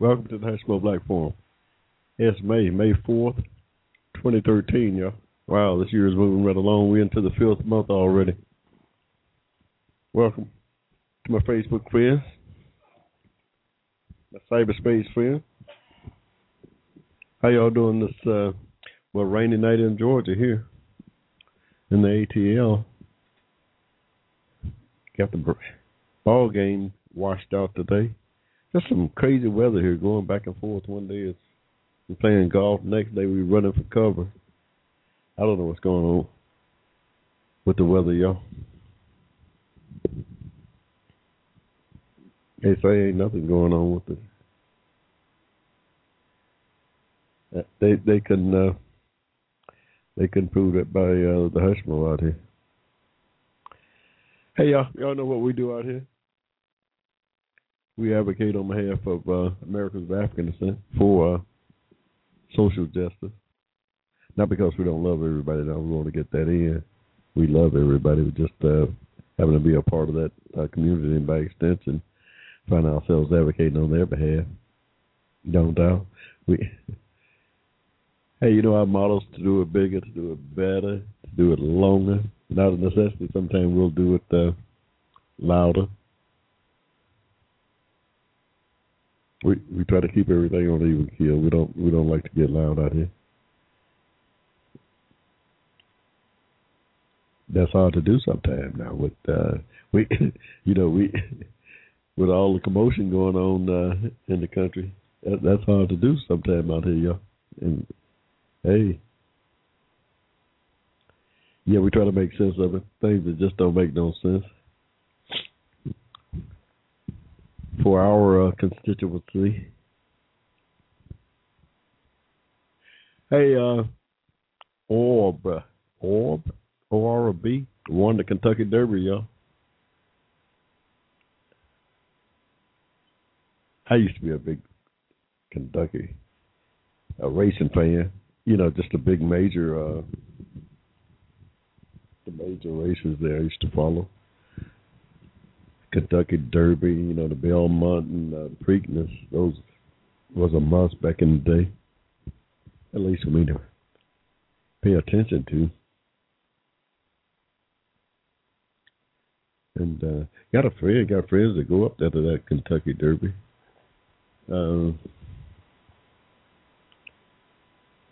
Welcome to the Hushmo Black Forum. It's May, May 4th, 2013, y'all. Wow, this year is moving right along. We're into the fifth month already. Welcome to my Facebook friends, my cyberspace friends. How y'all doing this, uh, well, rainy night in Georgia here in the ATL? Got the ball game washed out today just some crazy weather here, going back and forth. One day it's we're playing golf, next day we're running for cover. I don't know what's going on with the weather, y'all. They say ain't nothing going on with it. They they can uh, they can prove it by uh, the Hushmo out here. Hey y'all, y'all know what we do out here? We advocate on behalf of uh, Americans of African descent for uh, social justice. Not because we don't love everybody, we want to get that in. We love everybody. We just uh, having to be a part of that uh, community and by extension, find ourselves advocating on their behalf. Don't doubt. We, hey, you know our models to do it bigger, to do it better, to do it longer. Not a necessity. Sometimes we'll do it uh, louder we we try to keep everything on even keel. We don't we don't like to get loud out here. That's hard to do sometimes now with uh we you know we with all the commotion going on uh in the country. That, that's hard to do sometimes out here, y'all. And hey, yeah, we try to make sense of it. Things that just don't make no sense. For our uh, constituency. Hey, uh, Orb, Orb, O R B, won the Kentucky Derby, y'all. I used to be a big Kentucky a racing fan. You know, just a big major, uh, the major races there I used to follow. Kentucky Derby, you know, the Belmont and uh, Preakness. Those was a must back in the day, at least for me to pay attention to. And uh, got a friend, got friends that go up there to that Kentucky Derby. Uh,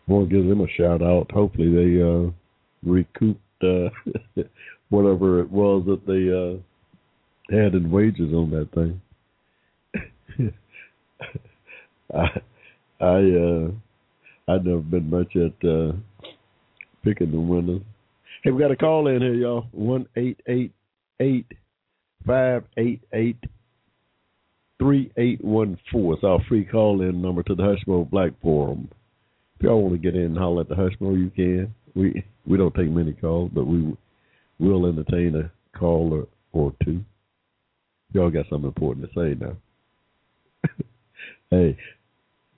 want to give them a shout out. Hopefully they uh, recouped uh, whatever it was that they uh, added wages on that thing. I I uh I've never been much at uh picking the winners. Hey, we got a call in here, y'all. One eight eight eight five eight eight three eight one four. It's our free call in number to the Hushmo Black Forum. If y'all want to get in and holler at the Hushmo, you can. We we don't take many calls, but we will entertain a caller or two. Y'all got something important to say now. hey,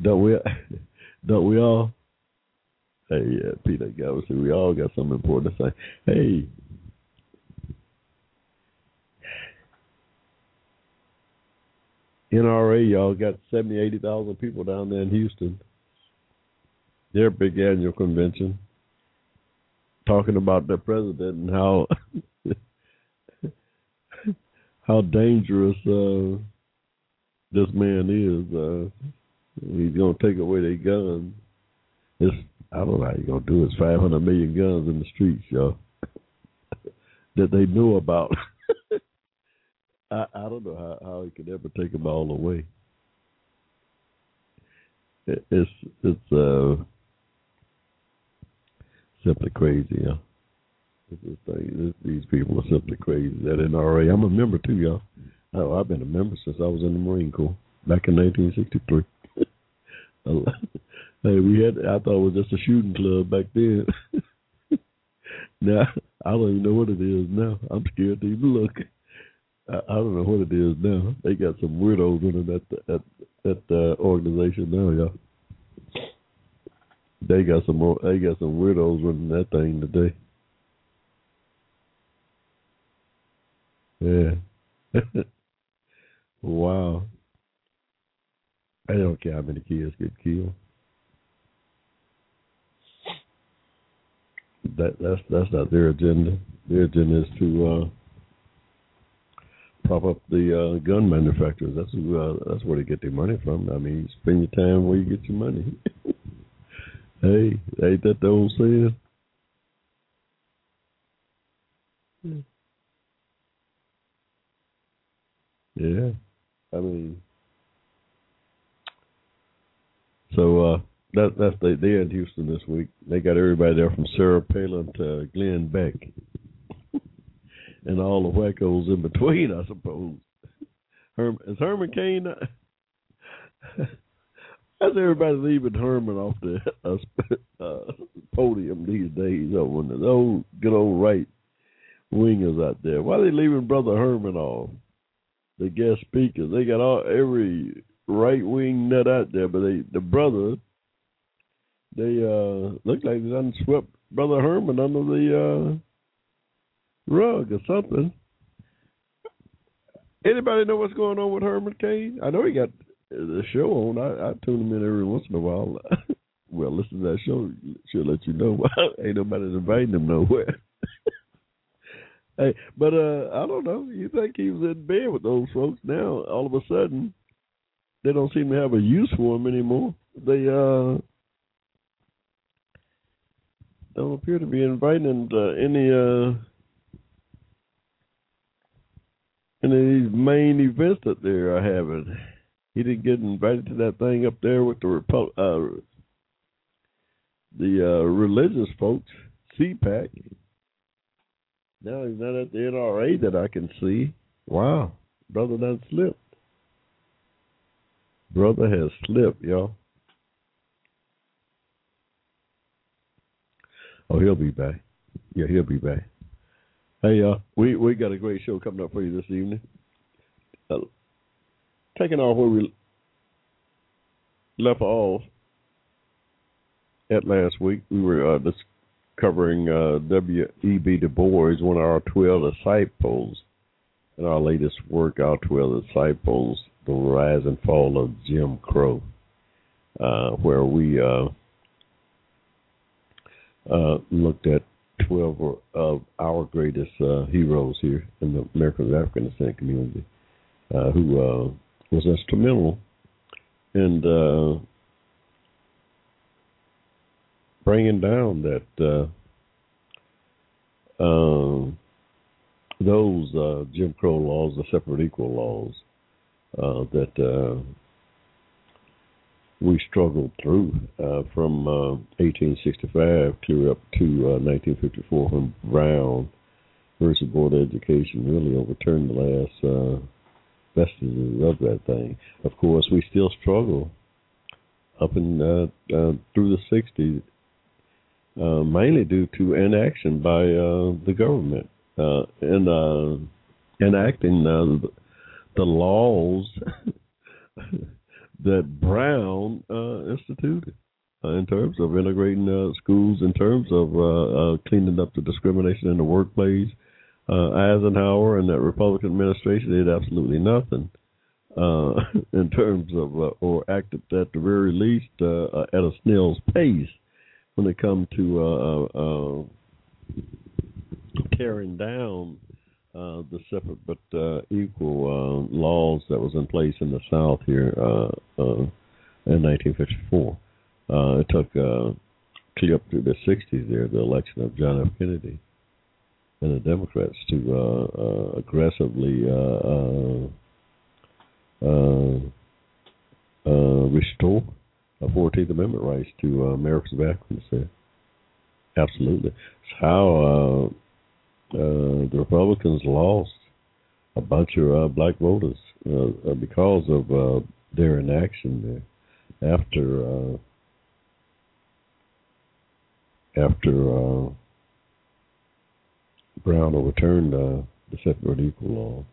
don't we? Don't we all? Hey, yeah, Peter Galveston, we all got something important to say. Hey, NRA, y'all got 70, 80,000 people down there in Houston. Their big annual convention, talking about their president and how how dangerous uh, this man is. Uh, he's gonna take away their guns. It's I don't know how you're gonna do it. It's five hundred million guns in the streets, y'all. that they know about. I I don't know how how he could ever take them all away. It, it's it's uh simply crazy, y'all. This thing, this, these people are simply crazy. That NRA, I'm a member too, y'all. Oh, I've been a member since I was in the Marine Corps back in 1963. hey, we had I thought it was just a shooting club back then. now I don't even know what it is now. I'm scared to even look. I, I don't know what it is now. They got some weirdos in it at the, at at the organization now, y'all. They got some more. They got some weirdos running that thing today. Yeah. wow. I don't care how many kids get killed. That that's that's not their agenda. Their agenda is to uh, prop up the uh, gun manufacturers. That's uh, that's where they get their money from. I mean, spend your time where you get your money. hey, ain't that the old saying? Yeah, I mean, so uh, that that's they they in Houston this week. They got everybody there from Sarah Palin to Glenn Beck, and all the wackos in between, I suppose. Herman is Herman Cain. How's everybody leaving Herman off the uh, uh, podium these days? When the old good old right wingers out there, why are they leaving Brother Herman off? The guest speakers, they got all every right wing nut out there, but they the brother they uh look like they done swept Brother Herman under the uh rug or something. Anybody know what's going on with Herman Cain? I know he got the show on. I, I tune him in every once in a while. well, listen to that show. She'll let you know. Ain't nobody inviting him nowhere. hey, but uh I don't know. You think he was in bed with those folks? Now all of a sudden, they don't seem to have a use for him anymore. They uh don't appear to be inviting him to any uh any of these main events that they are having. He didn't get invited to that thing up there with the Repu- uh, the uh, religious folks, CPAC. Now he's not at the NRA that I can see. Wow, brother done slipped. Brother has slipped, y'all. Oh, he'll be back. Yeah, he'll be back. Hey, uh, we we got a great show coming up for you this evening. Uh, taking off where we left off at last week, we were uh, covering uh, W.E.B. Du Bois, one of our 12 disciples, in our latest work, Our 12 Disciples, The Rise and Fall of Jim Crow, uh, where we uh, uh, looked at 12 of our greatest uh, heroes here in the American African descent community uh, who was instrumental in bringing down that uh, um, those uh, Jim Crow laws, the separate equal laws uh, that we struggled through uh, from uh, 1865 clear up to uh, 1954 when Brown versus Board of Education really overturned the last vestiges of that thing. Of course, we still struggle up and uh, uh, through the 60s, uh, mainly due to inaction by uh, the government uh, and uh, enacting uh, the laws that Brown uh, instituted in terms of integrating schools, in terms of cleaning up the discrimination in the workplace, Eisenhower and that Republican administration did absolutely nothing in terms of, or acted at the very least at a snail's pace when it comes to uh, uh, tearing down uh, the separate but uh, equal uh, laws that was in place in the South here uh, uh, in 1954. Uh, it took uh, clear up through the 60s there, the election of John F. Kennedy and the Democrats to uh, uh, aggressively uh, restore the Fourteenth Amendment rights to Americans of African descent. Absolutely, it's how the Republicans lost a bunch of uh, black voters uh, uh, because of uh, their inaction there after uh, after uh, Brown overturned uh, the separate equal law.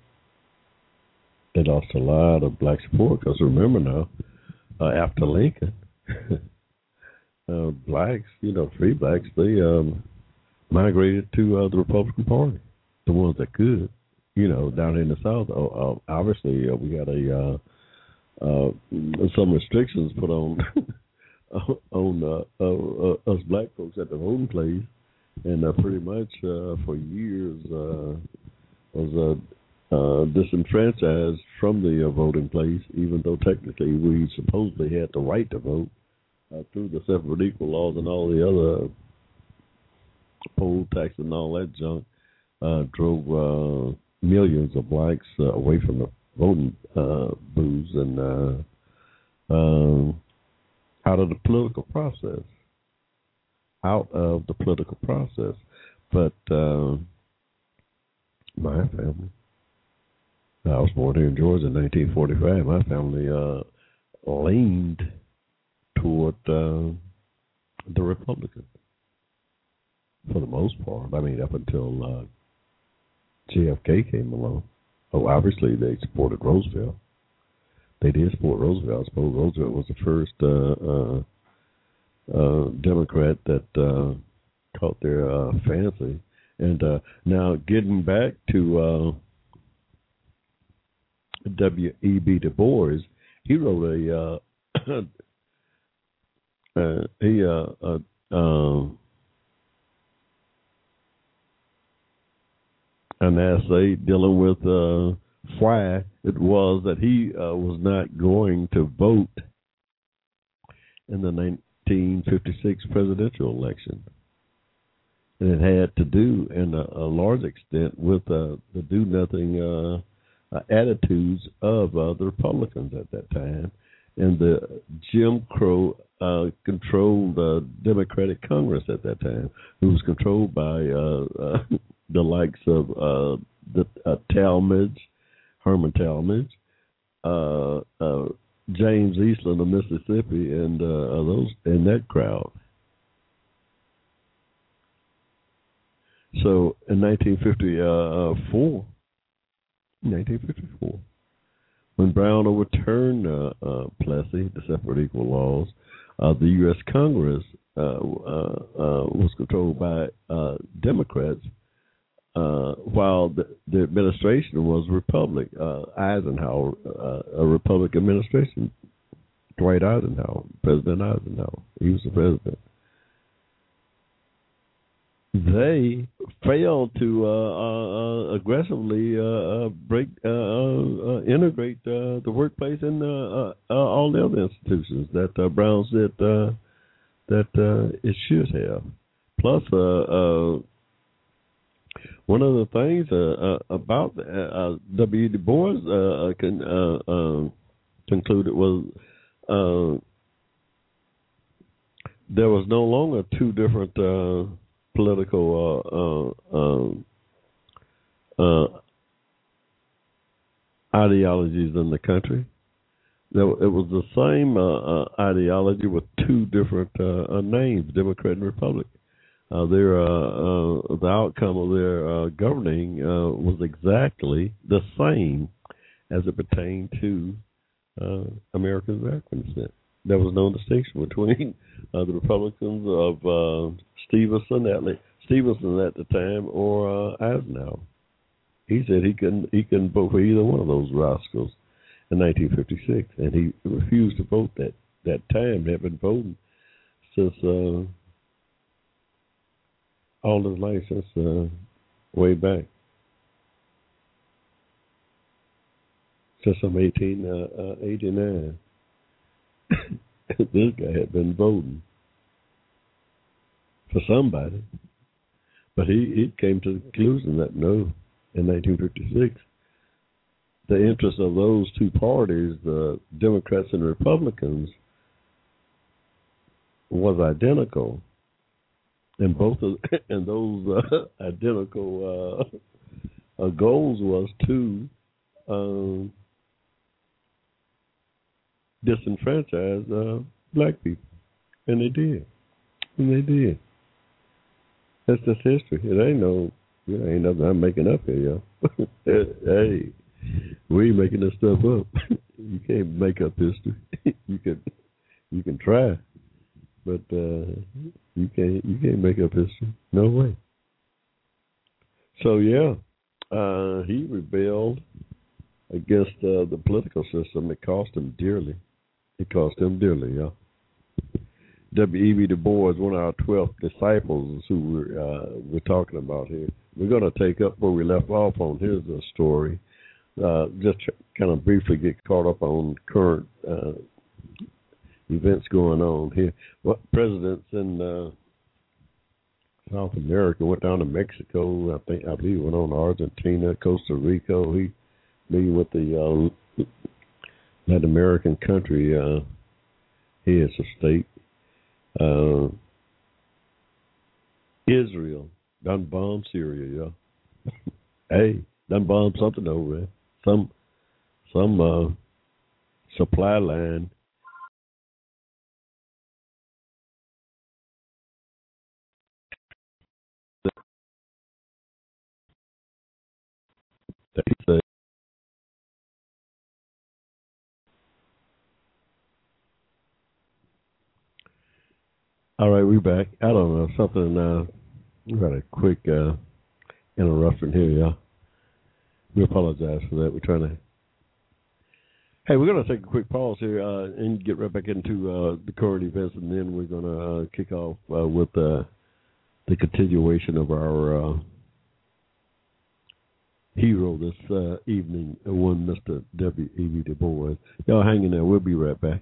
They lost a lot of black support because remember now, uh, after Lincoln, uh, blacks, you know, free blacks, they um, migrated to uh, the Republican Party, the ones that could, you know, down in the South. Uh, obviously, uh, we got a uh, uh, some restrictions put on on uh, uh, us black folks at the voting place, and uh, pretty much uh, for years uh, was uh, uh, disenfranchised from the uh, voting place, even though technically we supposedly had the right to vote uh, through the separate equal laws and all the other poll tax and all that junk. Uh, drove uh, millions of blacks uh, away from the voting uh, booths and uh, um, out of the political process, out of the political process. But uh, my family, I was born here in Georgia in 1945. My family uh, leaned toward uh, the Republicans for the most part. I mean, up until uh, JFK came along. Oh, obviously they supported Roosevelt. They did support Roosevelt. I suppose Roosevelt was the first uh, uh, uh, Democrat that uh, caught their uh, fancy. And uh, now getting back to uh, W. E. B. Du Bois, he wrote a uh, uh, he uh, uh, uh, an essay dealing with uh, why it was that he uh, was not going to vote in the 1956 presidential election. And it had to do, in a, a large extent, with uh, the do nothing uh, attitudes of uh, the Republicans at that time and the Jim Crow uh, controlled uh, Democratic Congress at that time, who was controlled by uh, uh, the likes of uh, the uh, Talmadge, Herman Talmadge, James Eastland of Mississippi, and those in that crowd. So in 1954, 1954, when Brown overturned uh, uh, Plessy, the separate equal laws, uh, the U.S. Congress uh, uh, uh, was controlled by Democrats, while the, the administration was Republic. Eisenhower, a Republican administration. Dwight Eisenhower, President Eisenhower, he was the president they failed to uh, uh, aggressively uh, uh break uh, uh, integrate the workplace and all the other institutions that Brown said that it should have. Plus, one of the things about W. Du Bois con, concluded was there was no longer two different political uh, uh, um, uh, ideologies in the country. It was the same uh, uh, ideology with two different uh, names, Democrat and Republican. their the outcome of their governing was exactly the same as it pertained to Americans of. There was no distinction between uh, the Republicans of uh, Stevenson at Stevenson at the time or uh, Eisenhower. He said he couldn't he couldn't vote for either one of those rascals in 1956, and he refused to vote that that time. Had been voting since uh, all his life since uh, way back. Since I'm 1889. this guy had been voting for somebody. But he, he came to the conclusion that no, in 1956, the interest of those two parties, the Democrats and Republicans, was identical, and both of and those uh, identical uh, goals was to um, disenfranchise uh, black people, and they did, and they did. That's just history. It ain't no, it ain't nothing I'm making up here, yo. hey, we ain't making this stuff up. you can't make up history. you can, you can try, but uh, you can't, you can't make up history. No way. So yeah, uh, he rebelled against uh, the political system. It cost him dearly. It cost him dearly, yeah. W.E.B. Du Bois, one of our 12 disciples who we're, uh, we're talking about here. We're going to take up where we left off on his uh, story. Uh, just kind of briefly get caught up on current uh, events going on here. What presidents in uh, South America went down to Mexico. I think I believe went on Argentina, Costa Rica. He meeting with the uh, Latin American country uh, is a state. Uh, Israel done bomb Syria, yeah. hey, done bomb something over there. Some some uh, supply line. They say All right, we're back. I don't know something. Uh, we got a quick uh, interruption here, y'all. We apologize for that. We're trying to. Hey, we're going to take a quick pause here uh, and get right back into uh, the current events, and then we're going to uh, kick off uh, with uh, the continuation of our uh, hero this evening, one Mr. W. E. B. Du Bois. Y'all hang in there. We'll be right back.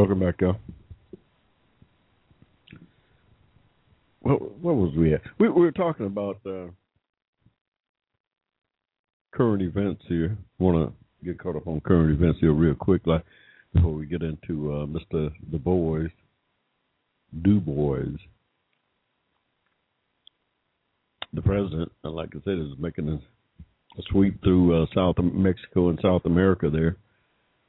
Welcome back, y'all. What, what was we at? We, we were talking about uh, current events here. Want to get caught up on current events here real quick, like before we get into uh, Mr. Du Bois, Du Bois. The president, uh, like I said, is making a, a sweep through uh, South Mexico and South America there,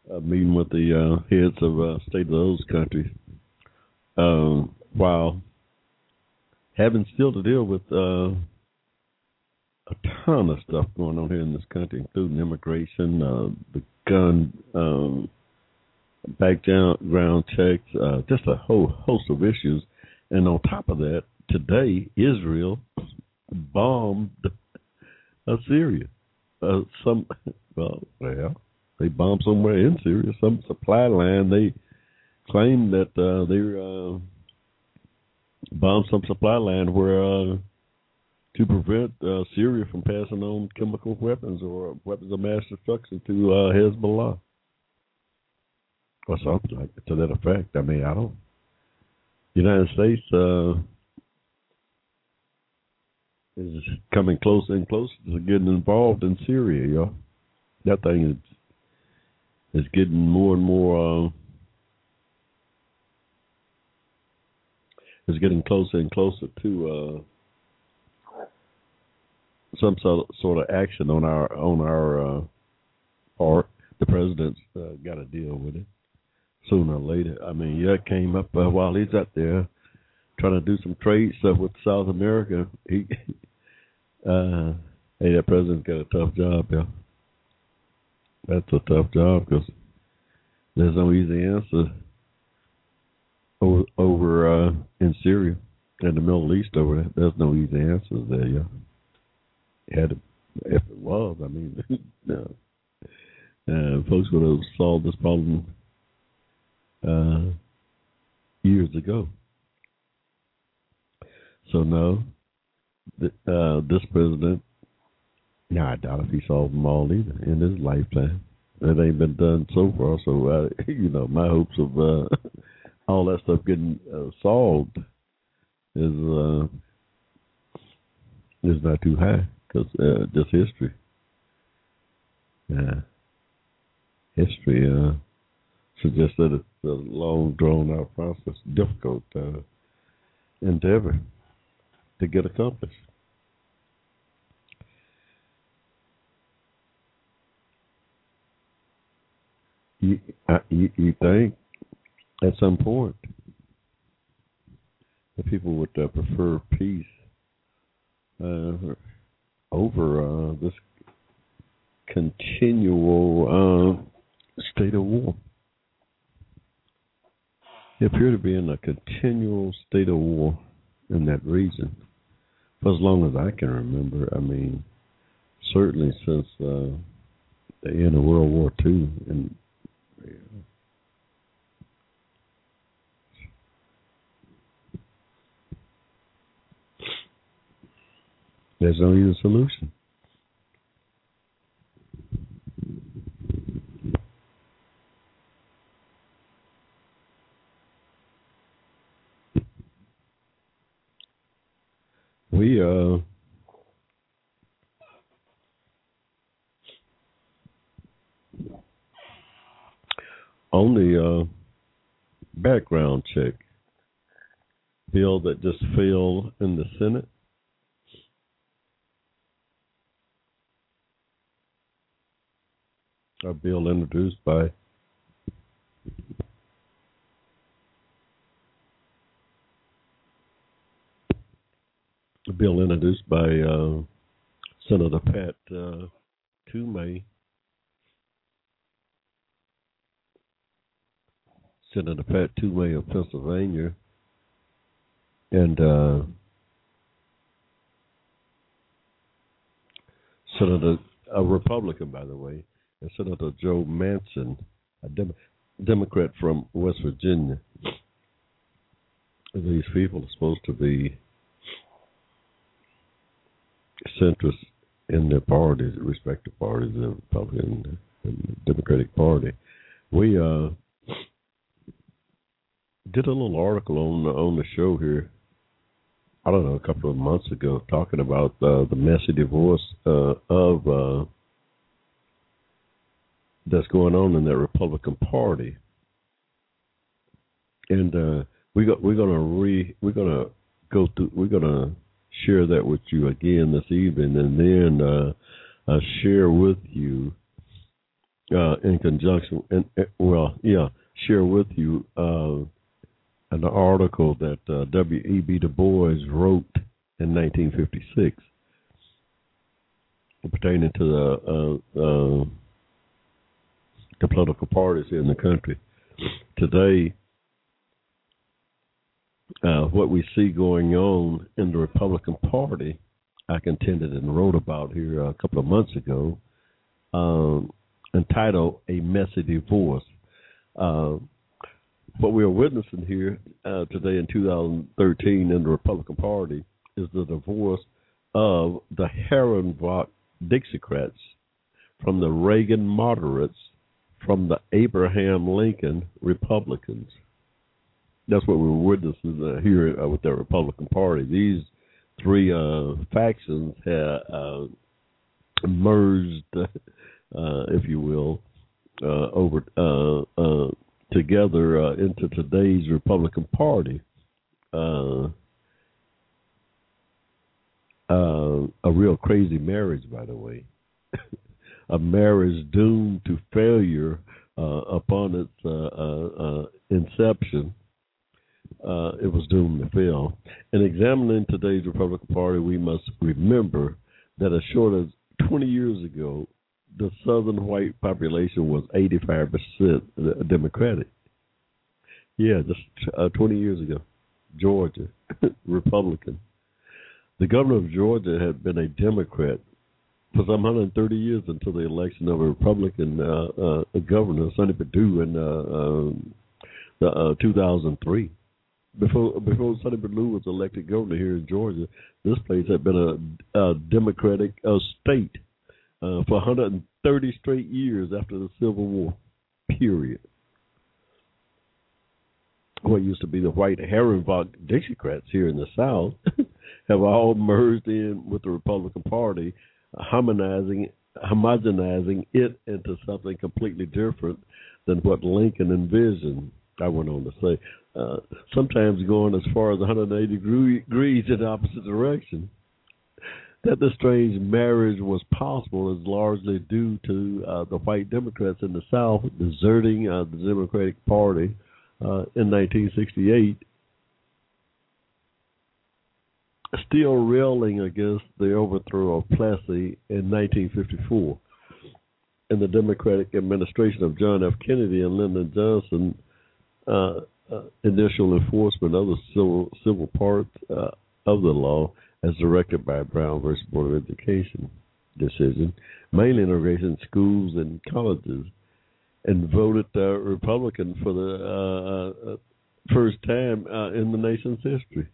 uh, meeting with the uh, heads of uh, state of those countries, um, while having still to deal with uh, a ton of stuff going on here in this country, including immigration, uh, the gun um, background checks, uh, just a whole host of issues. And on top of that, today Israel bombed uh, Syria. Uh, some well, well, they bombed somewhere in Syria, some supply line. They claim that uh, they uh, bombed some supply line where uh, to prevent uh, Syria from passing on chemical weapons or weapons of mass destruction to uh, Hezbollah or something like to that effect. I mean, I don't. United States uh, is coming closer and closer to getting involved in Syria, y'all. That thing is is getting more and more. Uh, is getting closer and closer to uh, some sort of, sort of action on our on our uh, part. The president's uh, got to deal with it sooner or later. I mean, yeah, it came up uh, while he's out there trying to do some trade stuff with South America. He, uh, hey, that president's got a tough job, yeah. That's a tough job because there's no easy answer over, over uh, in Syria and the Middle East over there. There's no easy answers there, yeah. Had if it was, I mean, no. Uh, folks would have solved this problem uh, years ago. So no, th- uh, this president, no, I doubt if he solved them all either in his lifetime. It ain't been done so far. So uh, you know, my hopes of uh, all that stuff getting uh, solved is uh, is not too high because uh, just history. Yeah, history uh, suggests that it's a long, drawn out process, difficult uh, endeavor to get accomplished. You, uh, you, you think at some point the people would uh, prefer peace uh, over uh, this continual uh, state of war. They appear to be in a continual state of war in that region for as long as I can remember. I mean, certainly since uh, the end of World War II, and there's no easy solution. We uh on the uh, background check bill that just failed in the Senate. A bill introduced by a bill introduced by uh, Senator Pat uh, Toomey. Senator Pat Toomey of Pennsylvania, and uh, Senator, a Republican, by the way, and Senator Joe Manchin, a Dem- Democrat from West Virginia. These people are supposed to be centrist in their parties, respective parties, the Republican and Democratic Party. We uh, did a little article on the, on the show here. I don't know, a couple of months ago, talking about uh, the messy divorce uh, of uh, that's going on in that Republican Party, and uh, we got we're gonna re we're gonna go through we're gonna share that with you again this evening, and then uh, uh, share with you uh, in conjunction and well yeah share with you uh, an article that uh, W. E. B. Du Bois wrote in 1956 pertaining to the uh, uh, the political parties in the country today. Uh, what we see going on in the Republican Party, I contended and wrote about here a couple of months ago, um, entitled "A Messy Divorce." What we are witnessing here uh, today in 2013 in the Republican Party is the divorce of the Herrenbach Dixiecrats from the Reagan moderates from the Abraham Lincoln Republicans. That's what we're witnessing uh, here uh, with the Republican Party. These three uh, factions have uh, merged, uh, if you will, over together uh, into today's Republican Party. Uh, uh, a real crazy marriage, by the way. a marriage doomed to failure uh, upon its uh, uh, inception. it was doomed to fail. In examining today's Republican Party, we must remember that as short as 20 years ago, the southern white population was 85% Democratic. Yeah, just uh, 20 years ago, Georgia, Republican. The governor of Georgia had been a Democrat for some 130 years until the election of a Republican uh, uh, governor, Sonny Perdue, in uh, um, uh, 2003. Before before Sonny Perdue was elected governor here in Georgia, this place had been a, a Democratic uh, state uh, for 130 straight years after the Civil War. Period. What used to be the white Herrenbach Dixiecrats here in the South have all merged in with the Republican Party, harmonizing homogenizing it into something completely different than what Lincoln envisioned. I went on to say, uh, sometimes going as far as 180 degrees in the opposite direction that the strange marriage was possible is largely due to uh, the white Democrats in the South deserting uh, the Democratic Party uh, in 1968, still railing against the overthrow of Plessy in 1954. In the Democratic administration of John F. Kennedy and Lyndon Johnson, uh, uh, initial enforcement of the civil civil parts uh, of the law as directed by Brown versus Board of Education decision, mainly integration in schools and colleges, and voted uh, Republican for the uh, uh, first time uh, in the nation's history.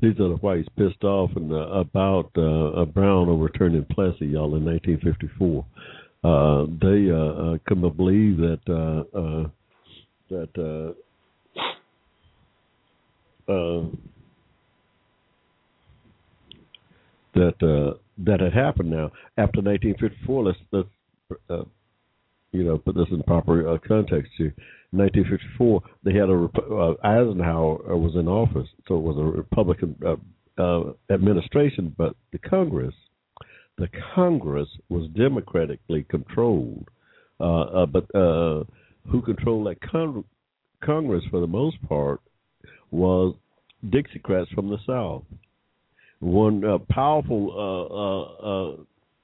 These are the whites pissed off and uh, about uh, Brown overturning Plessy, y'all, in 1954. they couldn't believe that that uh, uh, that uh, that had happened. Now, after 1954, let's let's uh, you know put this in proper uh, context here. 1954, they had a uh, Eisenhower was in office, so it was a Republican administration, but the Congress, the Congress was democratically controlled. Uh, uh, but who controlled that con- Congress for the most part was Dixiecrats from the South. One uh, powerful, uh, uh, uh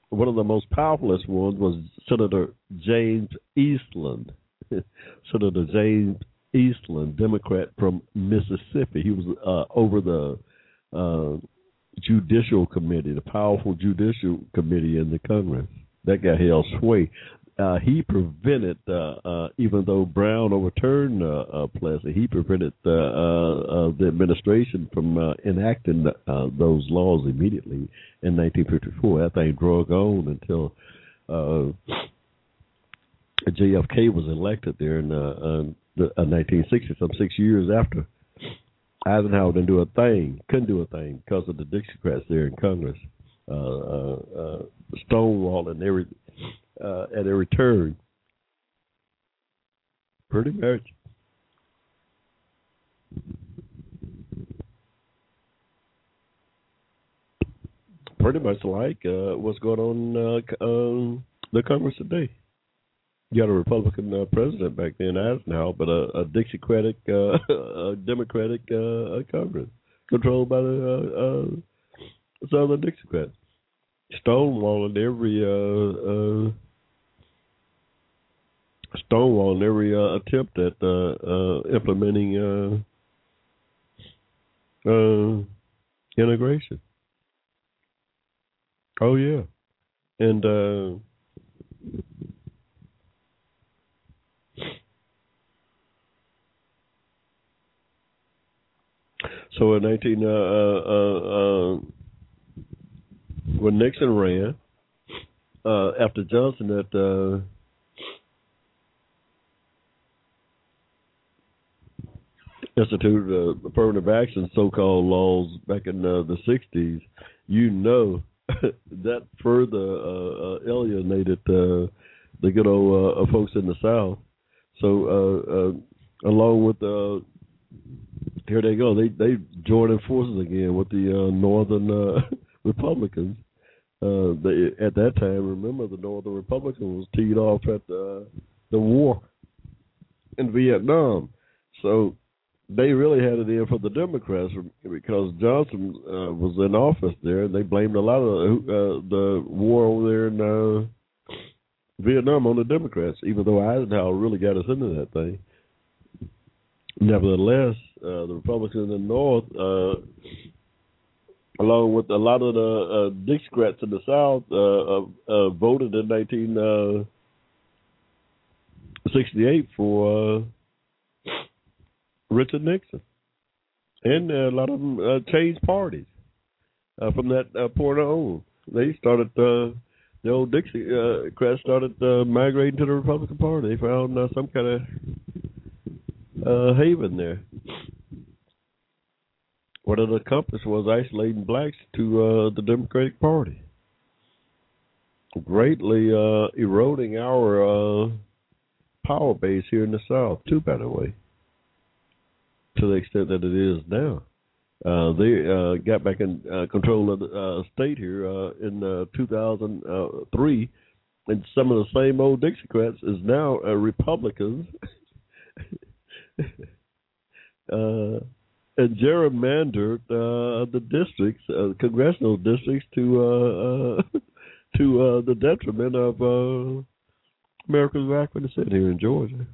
one of the most powerfulest ones was Senator James Eastland. Senator James Eastland, Democrat from Mississippi. He was uh, over the Judicial Committee, the powerful Judicial Committee in the Congress. That guy held sway uh, he prevented, uh, uh, even though Brown overturned uh, uh, Plessy, he prevented uh, uh, the administration from uh, enacting uh, those laws immediately in 1954. That thing drug on until uh, JFK was elected there in uh, uh, the, uh, 1960, some six years after Eisenhower didn't do a thing, couldn't do a thing because of the Dixiecrats there in Congress, uh, uh, uh, stonewalling every uh, at a return. Pretty much. Pretty much like uh, what's going on uh, um, the Congress today. You had a Republican uh, president back then, Eisenhower, but a, a Dixiecratic, uh, a Democratic uh, Congress controlled by the uh, uh, Southern Dixiecrats, stonewalling every uh, stonewalling every uh, attempt at uh, uh, implementing uh, uh, integration. Oh yeah, and so in nineteen when Nixon ran after Johnson at instituted uh, affirmative action so-called laws back in uh, the '60s, you know that further uh, uh, alienated uh, the good old uh, folks in the South. So, along with here they go, they they joining forces again with the Northern Republicans. They, at that time, remember the Northern Republicans was teed off at the the war in Vietnam. So they really had it in for the Democrats because Johnson uh, was in office there, and they blamed a lot of uh, the war over there in uh, Vietnam on the Democrats, even though Eisenhower really got us into that thing. Nevertheless, uh, the Republicans in the North, uh, along with a lot of the uh, Dixiecrats in the South, uh, uh, voted in 1968 for Richard Nixon, and a lot of them uh, changed parties uh, from that uh, point on. They started uh, the old Dixie uh, crowd started uh, migrating to the Republican Party. They found uh, some kind of uh, haven there. What it accomplished was isolating blacks to uh, the Democratic Party, greatly uh, eroding our uh, power base here in the South, too, by the way to the extent that it is now. Uh, they uh, got back in uh, control of the uh, state here uh, in uh, 2003, and some of the same old Dixiecrats is now Republicans, and gerrymandered the districts, congressional districts, to to the detriment of Americans of African descent here in Georgia.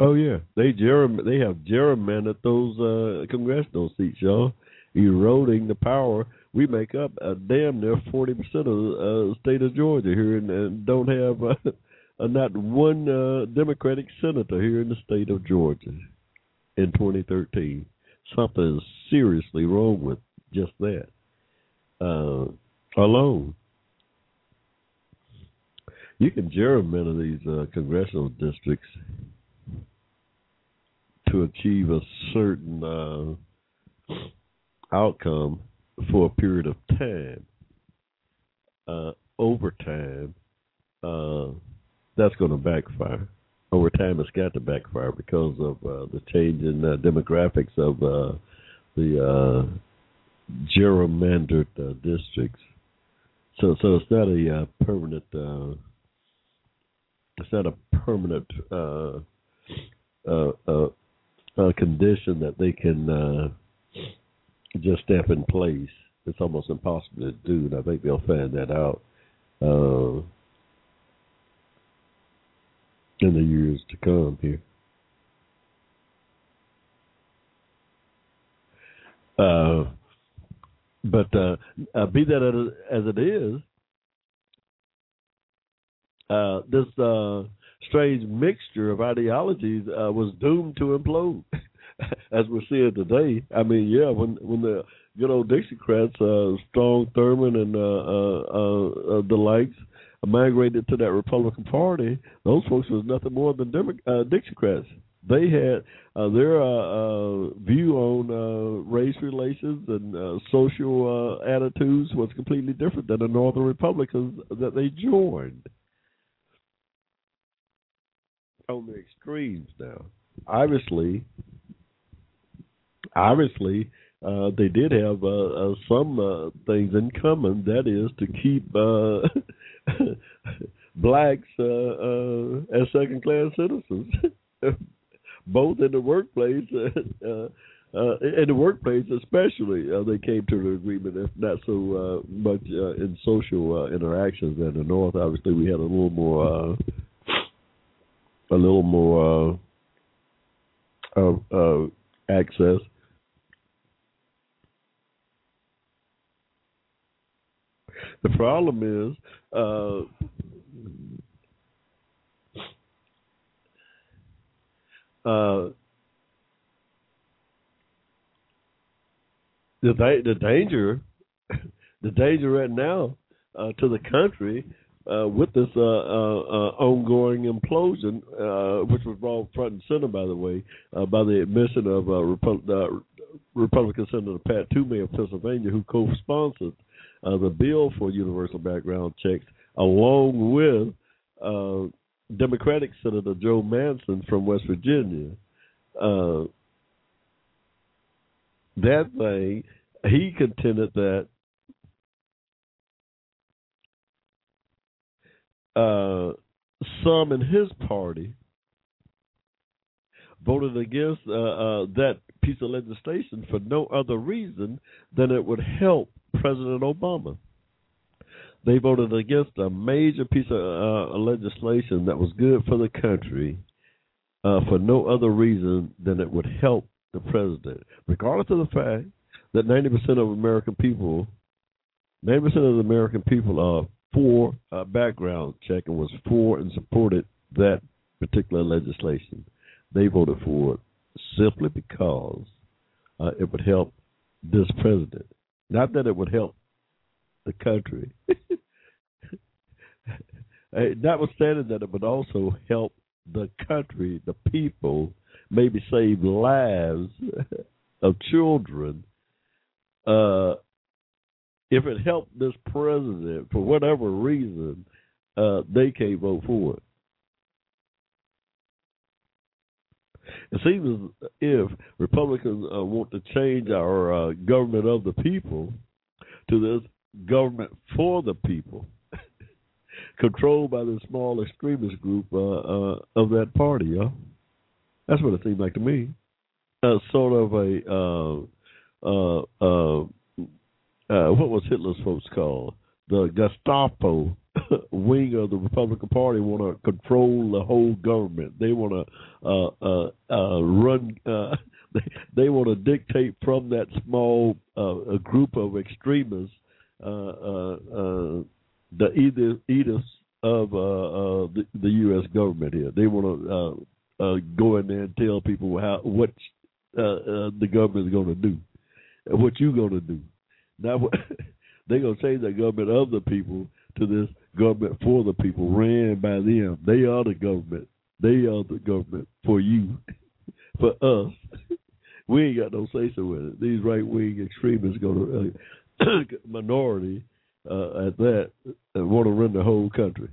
Oh yeah, they gerry they have gerrymandered those uh, congressional seats, y'all, eroding the power. We make up a damn near forty percent of the uh, state of Georgia here, and, and don't have uh, not one uh, Democratic senator here in the state of Georgia in 2013. Something is seriously wrong with just that uh, alone. You can gerrymander these uh, congressional districts to achieve a certain uh, outcome for a period of time. Uh, over time, uh, that's going to backfire. Over time, it's got to backfire because of uh, the change in uh, demographics of uh, the gerrymandered districts. So, so it's not a permanent. it's not a permanent uh, condition that they can uh, just step in place. It's almost impossible to do, and I think they'll find that out uh, in the years to come here. Uh, but uh, uh, be that as it is, uh, this uh, strange mixture of ideologies uh, was doomed to implode, as we're seeing today. I mean, yeah, when when the good old Dixiecrats, uh, Strom Thurmond and uh, uh, uh, uh, the likes migrated to that Republican Party. Those folks was nothing more than Demo- uh, Dixiecrats. They had uh, their uh, uh, view on uh, race relations and uh, social uh, attitudes was completely different than the Northern Republicans that they joined. On the extremes now, obviously, obviously, uh, they did have uh, uh, some uh, things in common. That is to keep uh, blacks uh, as second class citizens, both in the workplace. In the workplace, especially, they came to an agreement. If not so much in social interactions in the North, obviously we had a little more, a little more uh, access. The problem is, uh, uh, the the danger, the danger right now uh, to the country uh, with this uh, uh, uh, ongoing implosion, uh, which was brought front and center, by the way, uh, by the admission of Repu- Republican Senator Pat Toomey of Pennsylvania, who co-sponsored the bill for universal background checks, along with Democratic Senator Joe Manchin from West Virginia. That thing, he contended that uh, some in his party voted against uh, uh, that piece of legislation for no other reason than it would help President Obama. They voted against a major piece of uh, legislation that was good for the country uh, for no other reason than it would help the president, regardless of the fact that 90% of American people, 90% of the American people are for uh, background check and was for and supported that particular legislation. They voted for it simply because uh, it would help this president. Not that it would help the country. Notwithstanding that it would also help the country, the people, maybe save lives of children. Uh, if it helped this president for whatever reason, uh, they can't vote for it. It seems as if Republicans uh, want to change our uh, government of the people to this government for the people, controlled by the small extremist group uh, uh, of that party. Y'all. That's what it seems like to me. Uh, sort of a uh, what was Hitler's folks called? The Gestapo wing of the Republican Party want to control the whole government. They want to uh, uh, uh, run. Uh, they, they want to dictate from that small uh, group of extremists uh, uh, uh, the edicts of uh, uh, the, the U.S. government here. They want to go in there and tell people how what the government is going to do, what you're going to do. Now they're to change the government of the people to this government for the people, ran by them. They are the government. They are the government for you, for us. We ain't got no say so with it. These right wing extremists go to uh, minority uh, at that and want to run the whole country.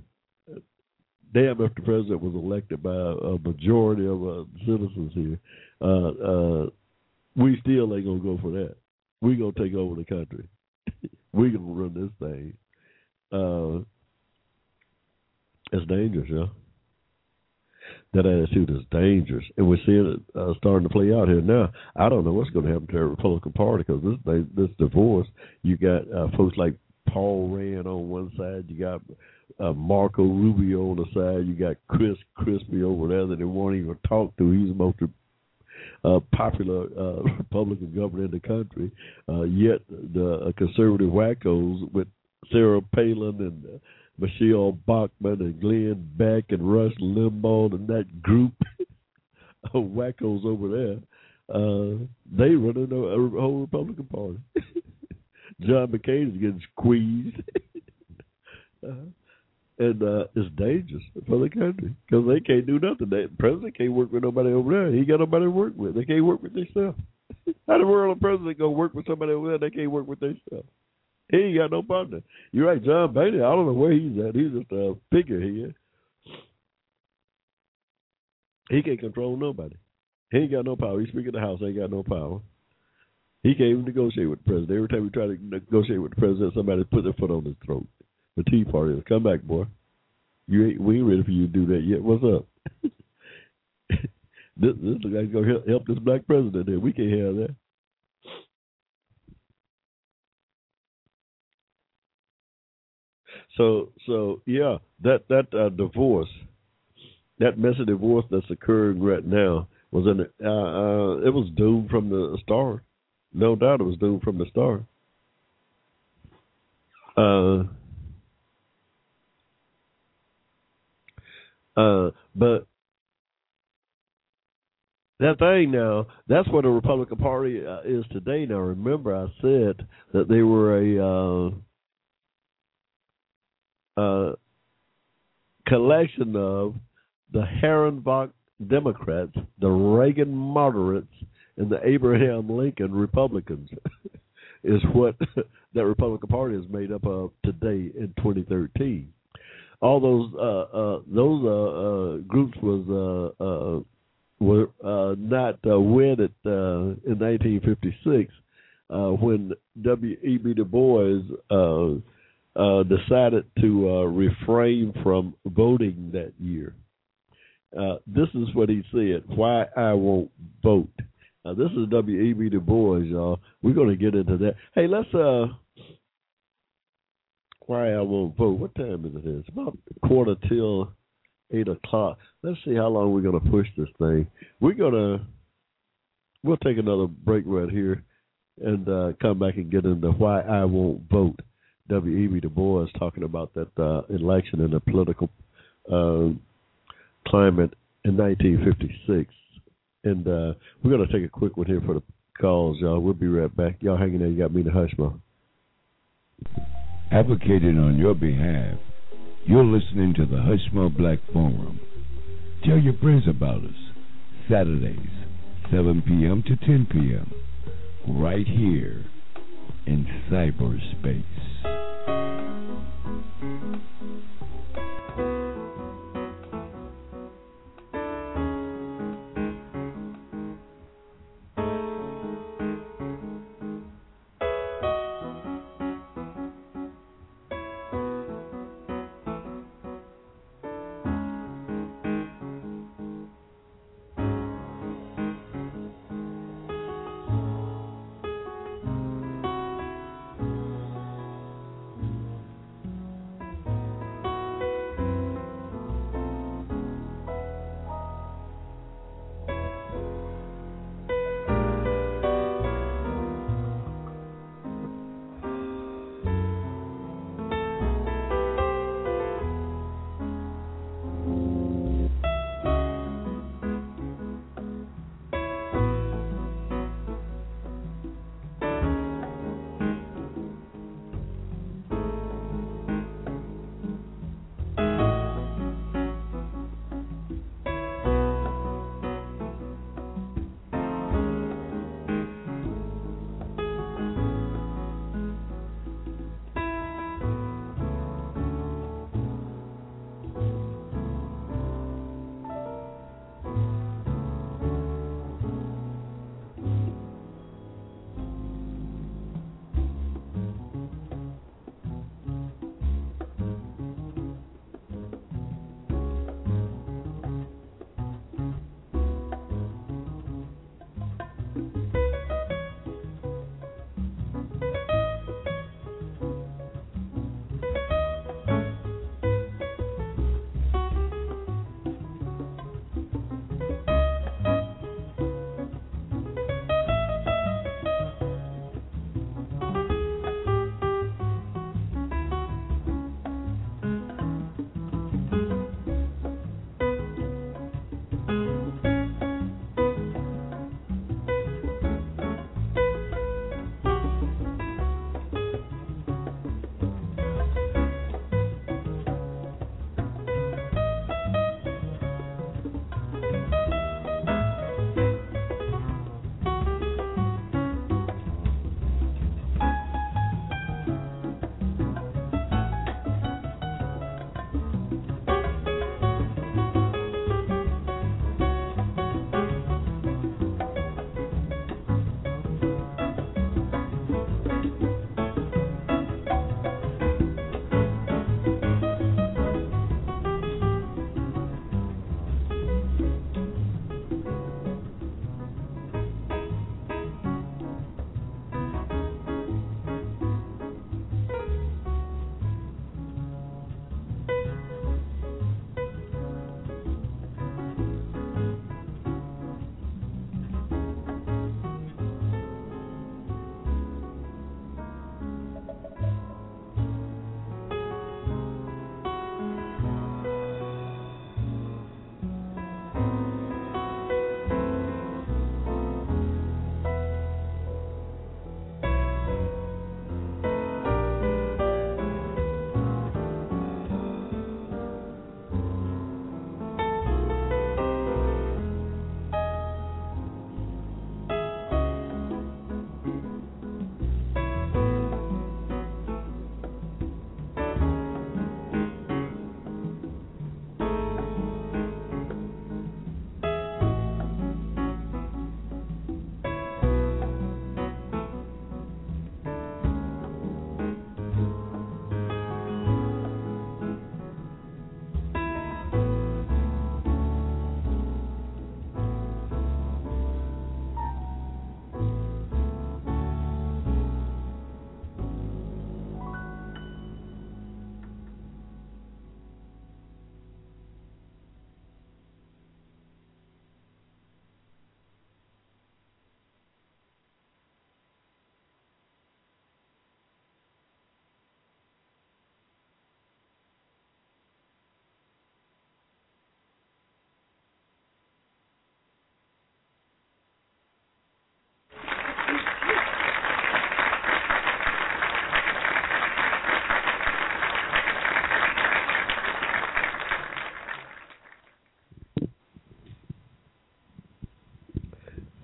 Damn if the president was elected by a majority of uh, citizens here, uh, uh, we still ain't gonna go for that. We gonna take over the country. We're gonna run this thing. Uh, it's dangerous, yeah. That attitude is dangerous, and we're seeing it uh, starting to play out here now. I don't know what's going to happen to the Republican Party because this they, this divorce. You got uh, folks like Paul Rand on one side, you got uh, Marco Rubio on the side, you got Chris Christie over there that they won't even talk to. He's the most uh, popular uh, Republican governor in the country. Uh, yet the uh, conservative wackos with Sarah Palin and uh, Michelle Bachmann and Glenn Beck and Rush Limbaugh and that group of wackos over there uh, they a, a whole Republican Party. John McCain is getting squeezed, uh, and uh, it's dangerous for the country because they can't do nothing. the president can't work with nobody over there. He got nobody to work with. They can't work with themselves. How the world a president gonna work with somebody over there? They can't work with themselves. He ain't got no partner. You're right, John Boehner. I don't know where he's at. He's just a figurehead. He can't control nobody. He ain't got no power. He's Speaker of the House. Ain't got no power. He can't even negotiate with the president. Every time we try to negotiate with the president, somebody put their foot on his throat. The Tea Party come back, boy. You ain't we ain't ready for you to do that yet. What's up? this this guy's gonna help, help this black president. There, we can't have that. So so yeah, that that uh, divorce, that mess of divorce that's occurring right now was in uh, uh, it was doomed from the start. No doubt, it was doomed from the start. Uh, uh, but that thing now, that's what the Republican Party uh, is today. Now, remember, I said that they were a uh, uh, collection of the Herrenbach Democrats, the Reagan moderates, and the Abraham Lincoln Republicans is what that Republican Party is made up of today in 2013. All those uh, uh, those uh, uh groups was uh, uh, were not wedded in 1956 when W. E. B. Du Bois decided to refrain from voting that year. This is what he said: "Why I won't vote." Now, this is W.E.B. Du Bois, y'all. We're going to get into that. Hey, let's why I won't vote. What time is it? It's about quarter till eight o'clock. Let's see how long we're to push this thing. We're to we'll take another break right here and uh, come back and get into why I won't vote. W.E.B. Du Bois talking about that uh, election and the political uh, climate in 1956. And uh, we're going to take a quick one here for the calls, y'all. We'll be right back. Y'all hanging there. You got me the hush mouth. Advocating on your behalf, you're listening to the Hushmo Black Forum. Tell your friends about us. Saturdays, 7 p.m. to 10 p.m. Right here in cyberspace.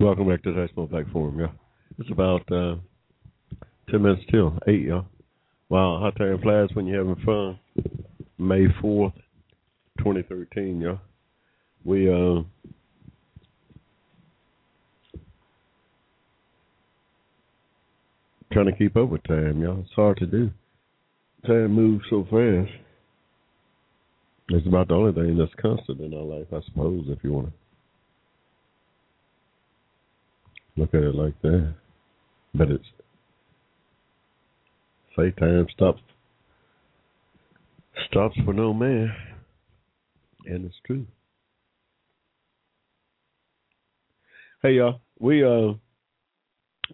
Welcome back to the National Black Forum, y'all. It's about uh, 10 minutes till 8, y'all. Wow, hot time flies when you're having fun. May 4th, 2013, y'all. We, uh, trying to keep up with time, y'all. It's hard to do. Time moves so fast. It's about the only thing that's constant in our life, I suppose, if you want to look at it like that. But it's say time stops stops for no man. And it's true. Hey y'all, we uh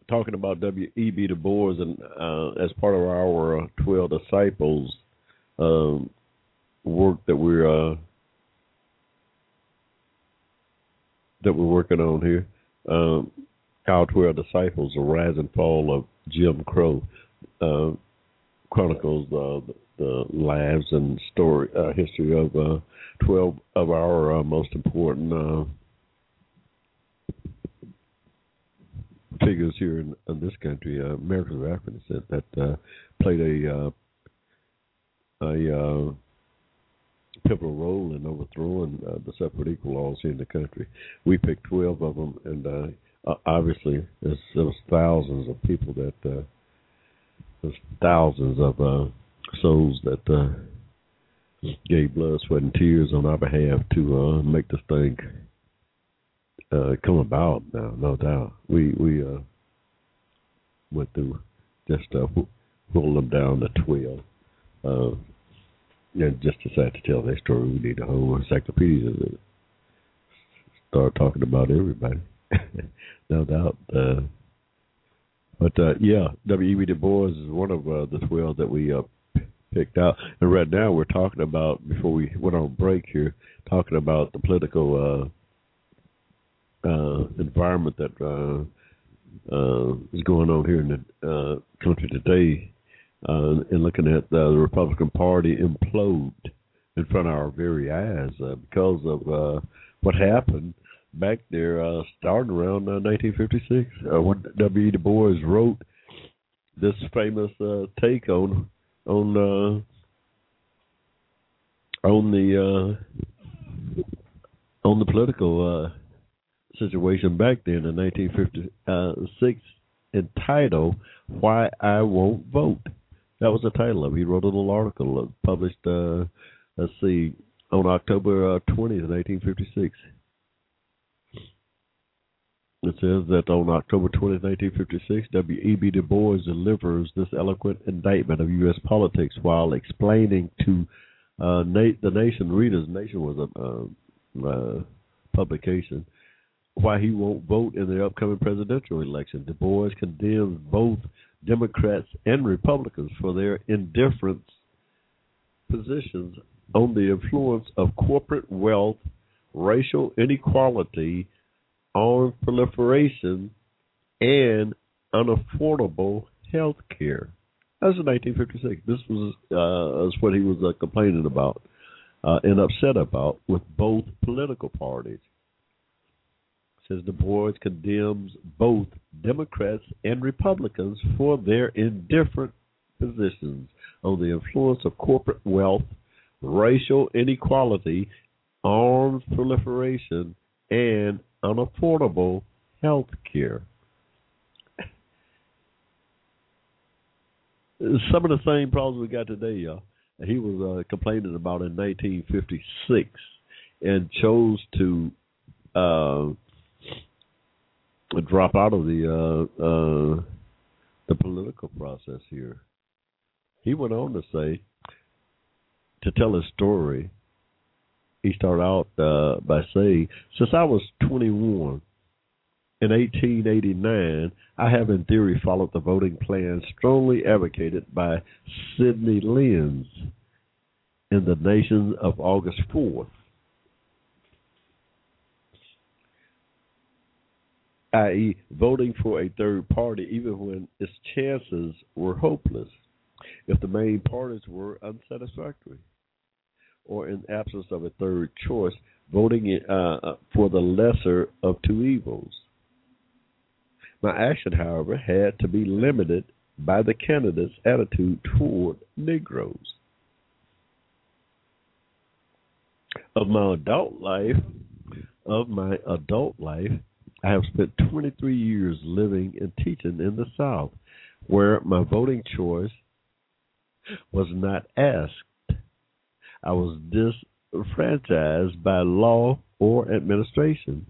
talking about W. E. B. Du Bois and uh, as part of our uh, twelve disciples um, work that we're uh, that we're working on here. Um, our twelve disciples, the rise and fall of Jim Crow, uh, chronicles the, the lives and story uh, history of uh, twelve of our uh, most important uh, figures here in, in this country, uh, Americans of African descent, that uh, played a uh, a uh, pivotal role in overthrowing uh, the separate equal laws here in the country. We picked twelve of them, and uh, obviously there's, there was thousands of people that uh, there's thousands of uh, souls that uh, gave blood, sweat, and tears on our behalf to uh, make this thing uh, come about. Now, no doubt, we we uh, went through just uh, pull them down to twelve. Uh, and just decided to tell their story. We need a whole encyclopedia to start talking about everybody. no doubt. Uh, but uh, yeah, W.E.B. Du Bois is one of uh, the twelve that we uh, picked out, and right now we're talking about before we went on break here, talking about the political uh, uh, environment that uh, uh, is going on here in the uh, country today, uh, and looking at uh, the Republican Party implode in front of our very eyes uh, because of uh, what happened back there, uh, starting around uh, 1956, uh, when W. E. Du Bois wrote this famous uh, take on on uh, on the uh, on the political uh, situation back then in 1956, entitled "Why I Won't Vote." That was the title of. He wrote a little article uh, published, uh, let's see, on October uh, 20th, 1956. It says that on October 20, 1956, W.E.B. Du Bois delivers this eloquent indictment of U.S. politics while explaining to uh, the Nation readers, Nation was a uh, uh, publication, why he won't vote in the upcoming presidential election. Du Bois condemns both Democrats and Republicans for their indifference positions on the influence of corporate wealth, racial inequality, arms proliferation, and unaffordable health care. That was in 1956. This was uh, what he was uh, complaining about uh, and upset about with both political parties. Says Du Bois condemns both Democrats and Republicans for their indifferent positions on the influence of corporate wealth, racial inequality, arms proliferation, and unaffordable health care. Some of the same problems we got today, y'all. He was uh, complaining about in 1956 and chose to uh, drop out of the uh, uh, the political process here. He went on to say to tell his story he started out uh, by saying, Since I was 21 in 1889, I have in theory followed the voting plan strongly advocated by Sidney Lens in the Nation of August 4th. i.e., voting for a third party even when its chances were hopeless if the main parties were unsatisfactory or in absence of a third choice, voting uh, for the lesser of two evils. My action, however, had to be limited by the candidate's attitude toward Negroes. Of my adult life, of my adult life, I have spent 23 years living and teaching in the South, where my voting choice was not asked. I was disfranchised by law or administration.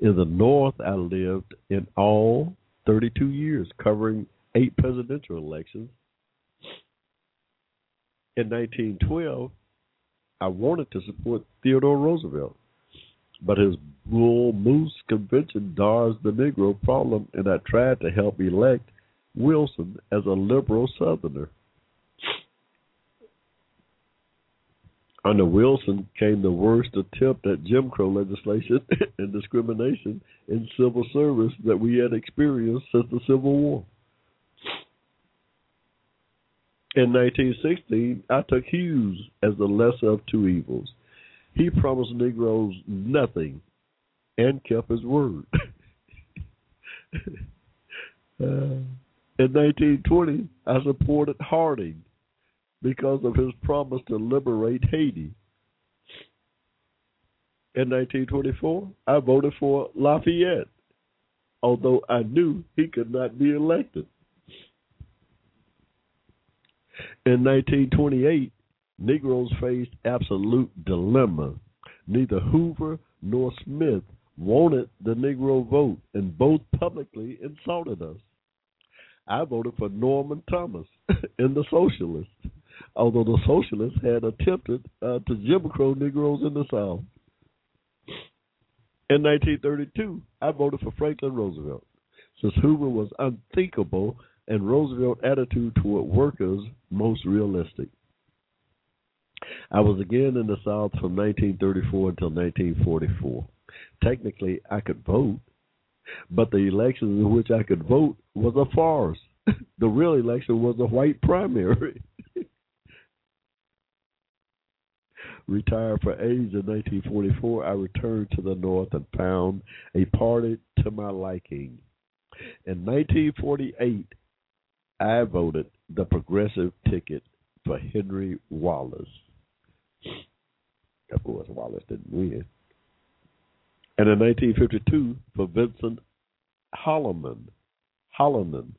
In the North, I lived in all 32 years, covering eight presidential elections. In 1912, I wanted to support Theodore Roosevelt, but his Bull Moose Convention dodged the Negro problem, and I tried to help elect Wilson as a liberal Southerner. Under Wilson came the worst attempt at Jim Crow legislation and discrimination in civil service that we had experienced since the Civil War. In 1916, I took Hughes as the lesser of two evils. He promised Negroes nothing and kept his word. uh, in 1920, I supported Harding because of his promise to liberate Haiti. In 1924, I voted for La Follette, although I knew he could not be elected. In 1928, Negroes faced absolute dilemma. Neither Hoover nor Smith wanted the Negro vote, and both publicly insulted us. I voted for Norman Thomas and the Socialists, although the Socialists had attempted uh, to Jim Crow Negroes in the South. In 1932, I voted for Franklin Roosevelt, since Hoover was unthinkable and Roosevelt's attitude toward workers most realistic. I was again in the South from 1934 until 1944. Technically, I could vote, but the election in which I could vote was a farce. the real election was a white primary. Retired for age in 1944, I returned to the North and found a party to my liking. In 1948, I voted the progressive ticket for Henry Wallace. Of course, Wallace didn't win. And in 1952, for Vincent Hallinan. Hallinan.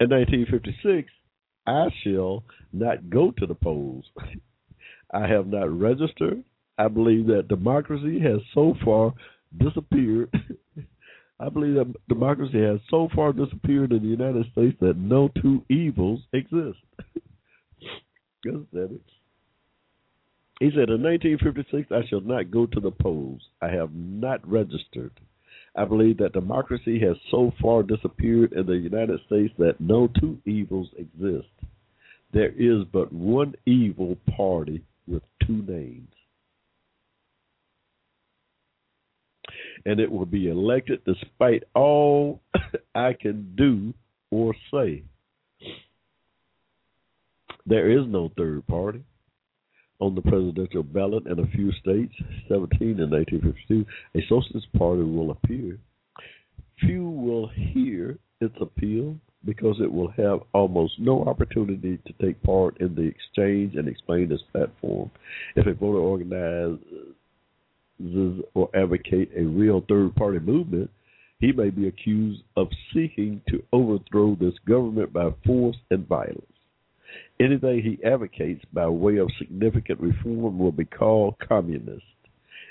In 1956, I shall not go to the polls. I have not registered. I believe that democracy has so far disappeared I believe that democracy has so far disappeared in the United States that no two evils exist. He said, In 1956, I shall not go to the polls. I have not registered. I believe that democracy has so far disappeared in the United States that no two evils exist. There is but one evil party with two names. and it will be elected despite all I can do or say. There is no third party on the presidential ballot in a few states, 17 in 1952. A socialist party will appear. Few will hear its appeal because it will have almost no opportunity to take part in the exchange and explain its platform. If a voter organized or advocate a real third party movement, he may be accused of seeking to overthrow this government by force and violence. Anything he advocates by way of significant reform will be called communist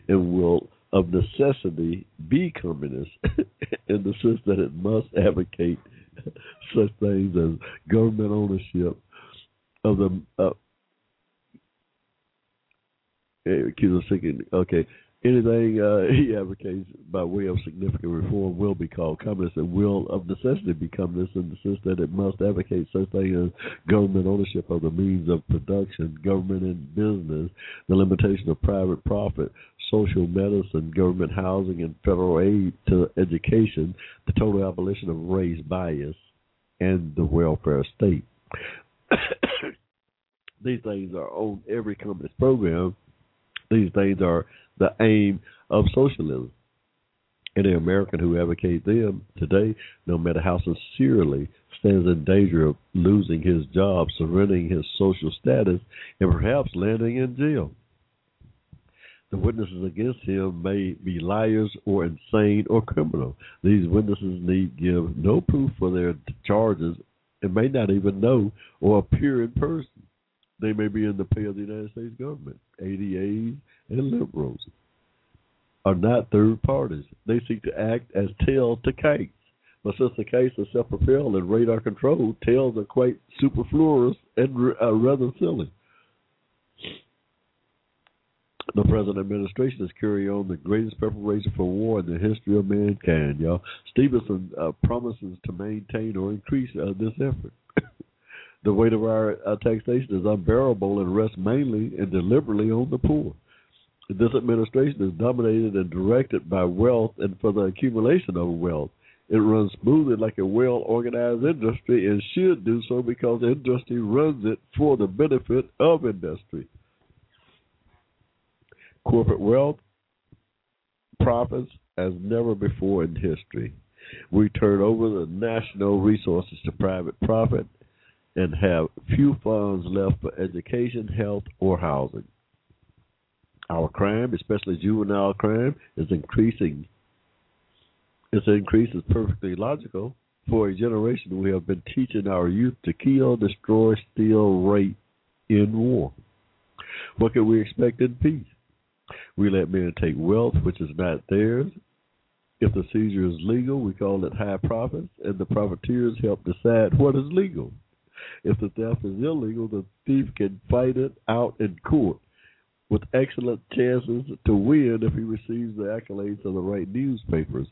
and will of necessity be communist in the sense that it must advocate such things as government ownership of the uh, okay anything uh, he advocates by way of significant reform will be called communist and will of necessity be communist in the sense that it must advocate such things as government ownership of the means of production, government and business, the limitation of private profit, social medicine, government housing and federal aid to education, the total abolition of race bias, and the welfare state. These things are on every communist program. These things are the aim of socialism. Any American who advocates them today, no matter how sincerely, stands in danger of losing his job, surrendering his social status, and perhaps landing in jail. The witnesses against him may be liars or insane or criminal. These witnesses need give no proof for their charges and may not even know or appear in person. They may be in the pay of the United States government, ADAs, and liberals are not third parties. They seek to act as tail to kites. But since the case is self-propelled and radar controlled, tails are quite superfluous and uh, rather silly. The present administration is carrying on the greatest preparation for war in the history of mankind, y'all. Stevenson uh, promises to maintain or increase uh, this effort. The weight of our uh, taxation is unbearable and rests mainly and deliberately on the poor. This administration is dominated and directed by wealth and for the accumulation of wealth. It runs smoothly like a well organized industry and should do so because industry runs it for the benefit of industry. Corporate wealth profits as never before in history. We turn over the national resources to private profit and have few funds left for education, health, or housing. Our crime, especially juvenile crime, is increasing. Its increase is perfectly logical. For a generation, we have been teaching our youth to kill, destroy, steal, rape in war. What can we expect in peace? We let men take wealth which is not theirs. If the seizure is legal, we call it high profits, and the profiteers help decide what is legal. If the theft is illegal, the thief can fight it out in court with excellent chances to win if he receives the accolades of the right newspapers.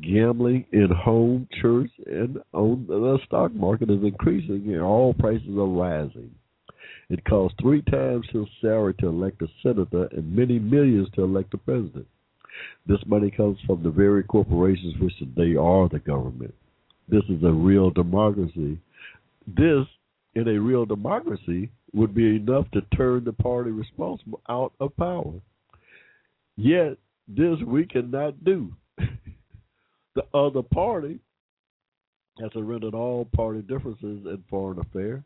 Gambling in home, church, and on the stock market is increasing, and all prices are rising. It costs three times his salary to elect a senator and many millions to elect a president. This money comes from the very corporations which they are the government. This is a real democracy. This, in a real democracy, would be enough to turn the party responsible out of power. Yet, this we cannot do. the other party has surrendered all party differences in foreign affairs,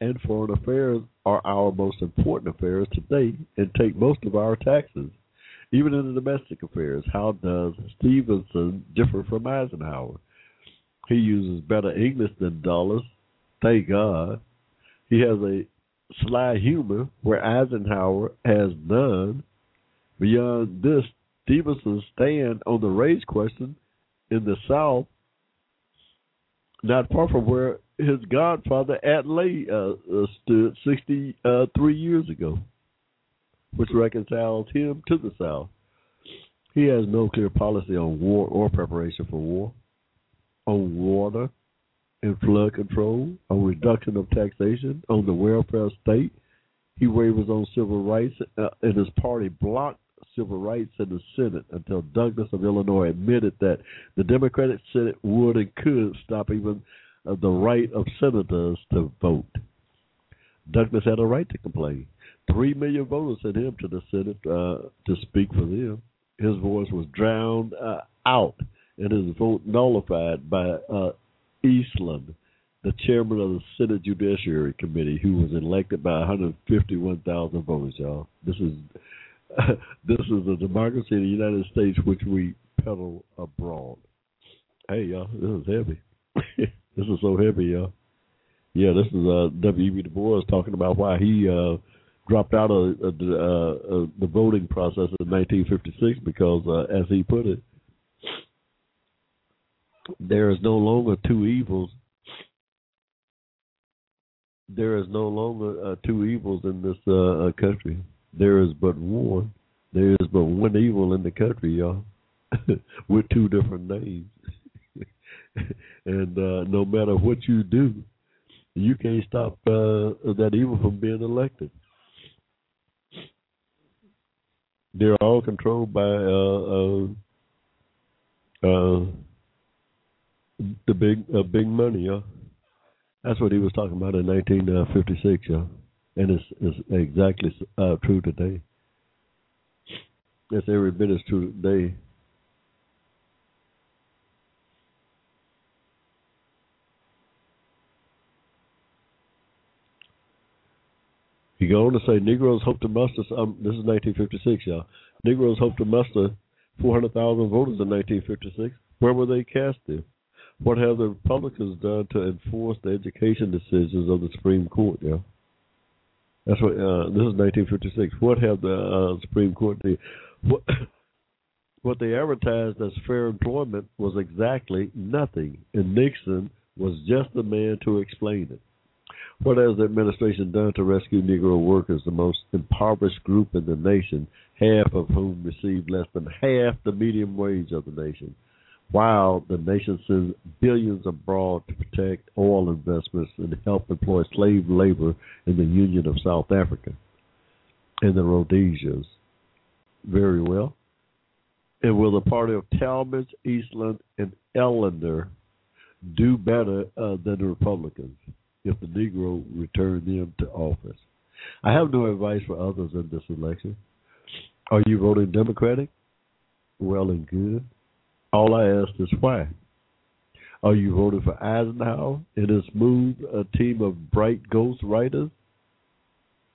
and foreign affairs are our most important affairs today and take most of our taxes. Even in the domestic affairs, how does Stevenson differ from Eisenhower? He uses better English than Dulles. Thank God. He has a sly humor where Eisenhower has none. Beyond this, Stevenson's stand on the race question in the South, not far from where his godfather Adlai uh, uh, stood 63 uh, years ago, which reconciles him to the South. He has no clear policy on war or preparation for war, on water, and flood control, on reduction of taxation, on the welfare state. He wavers on civil rights, uh, and his party blocked civil rights in the Senate until Douglas of Illinois admitted that the Democratic Senate would and could stop even uh, the right of senators to vote. Douglas had a right to complain. Three million voters sent him to the Senate uh, to speak for them. His voice was drowned uh, out and his vote nullified by uh, Eastland, the chairman of the Senate Judiciary Committee, who was elected by 151,000 votes. Y'all, this is this is a democracy in the United States which we peddle abroad. Hey, y'all, this is heavy. this is so heavy, y'all. Yeah, this is uh, W.E.B. Du Bois talking about why he uh, dropped out of, uh, uh, the voting process in 1956 because, uh, as he put it, there is no longer two evils. There is no longer uh, two evils in this uh, uh, country. There is but one. There is but one evil in the country, y'all, with two different names. and uh, no matter what you do, you can't stop uh, that evil from being elected. They're all controlled by uh, the big uh, big money, yeah. That's what he was talking about in 1956, yeah, and it's, it's exactly uh, true today. That's every bit as true today. He go on to say Negroes hope to muster. Um, this is 1956, y'all. Negroes hope to muster 400,000 voters in 1956. Where were they casted? What have the Republicans done to enforce the education decisions of the Supreme Court? Yeah, that's what. Uh, this is 1956. What have the uh, Supreme Court? What, what they advertised as fair employment was exactly nothing, and Nixon was just the man to explain it. What has the administration done to rescue Negro workers, the most impoverished group in the nation, half of whom receive less than half the median wage of the nation? While the nation sends billions abroad to protect oil investments and help employ slave labor in the Union of South Africa and the Rhodesias. Very well. And will the party of Talmadge, Eastland, and Ellender do better uh, than the Republicans if the Negro return them to office? I have no advice for others in this election. Are you voting Democratic? Well and good. All I ask is why. Are you voting for Eisenhower and his move a team of bright ghost writers?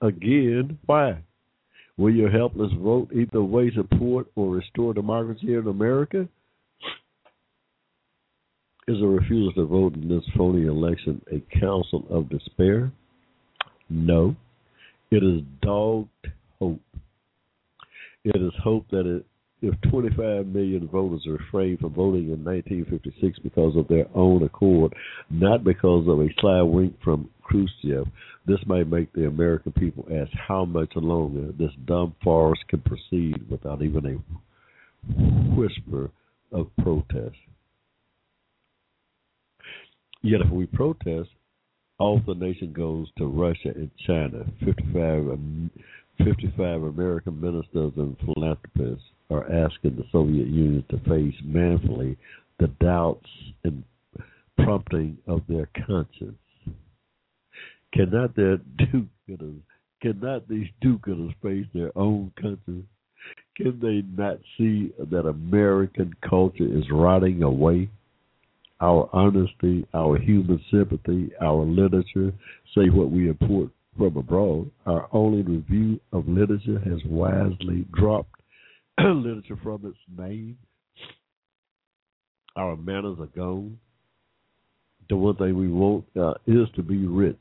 Again, why? Will your helpless vote either way support or restore democracy in America? Is a refusal to vote in this phony election a counsel of despair? No. It is dogged hope. It is hope that it if 25 million voters refrained from voting in 1956 because of their own accord, not because of a sly wink from Khrushchev, this might make the American people ask how much longer this dumb farce can proceed without even a whisper of protest. Yet, if we protest, all the nation goes to Russia and China. 55, um, 55 American ministers and philanthropists are asking the Soviet Union to face manfully the doubts and prompting of their conscience. Cannot their do-gooders, cannot these do-gooders face their own conscience? Can they not see that American culture is rotting away? Our honesty, our human sympathy, our literature say what we import from abroad. Our only review of literature has wisely dropped literature from its name. Our manners are gone. The one thing we want uh, is to be rich,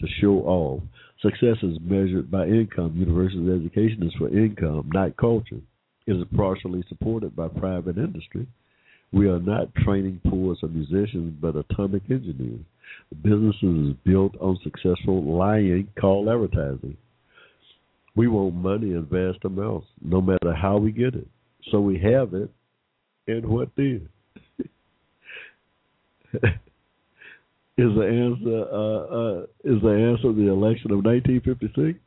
to show off. Success is measured by income. University education is for income, not culture. It is partially supported by private industry. We are not training poets or musicians, but atomic engineers. The business is built on successful lying called advertising. We want money in vast amounts, no matter how we get it. So we have it, and what then? is the answer uh, uh, is the answer the election of 1956?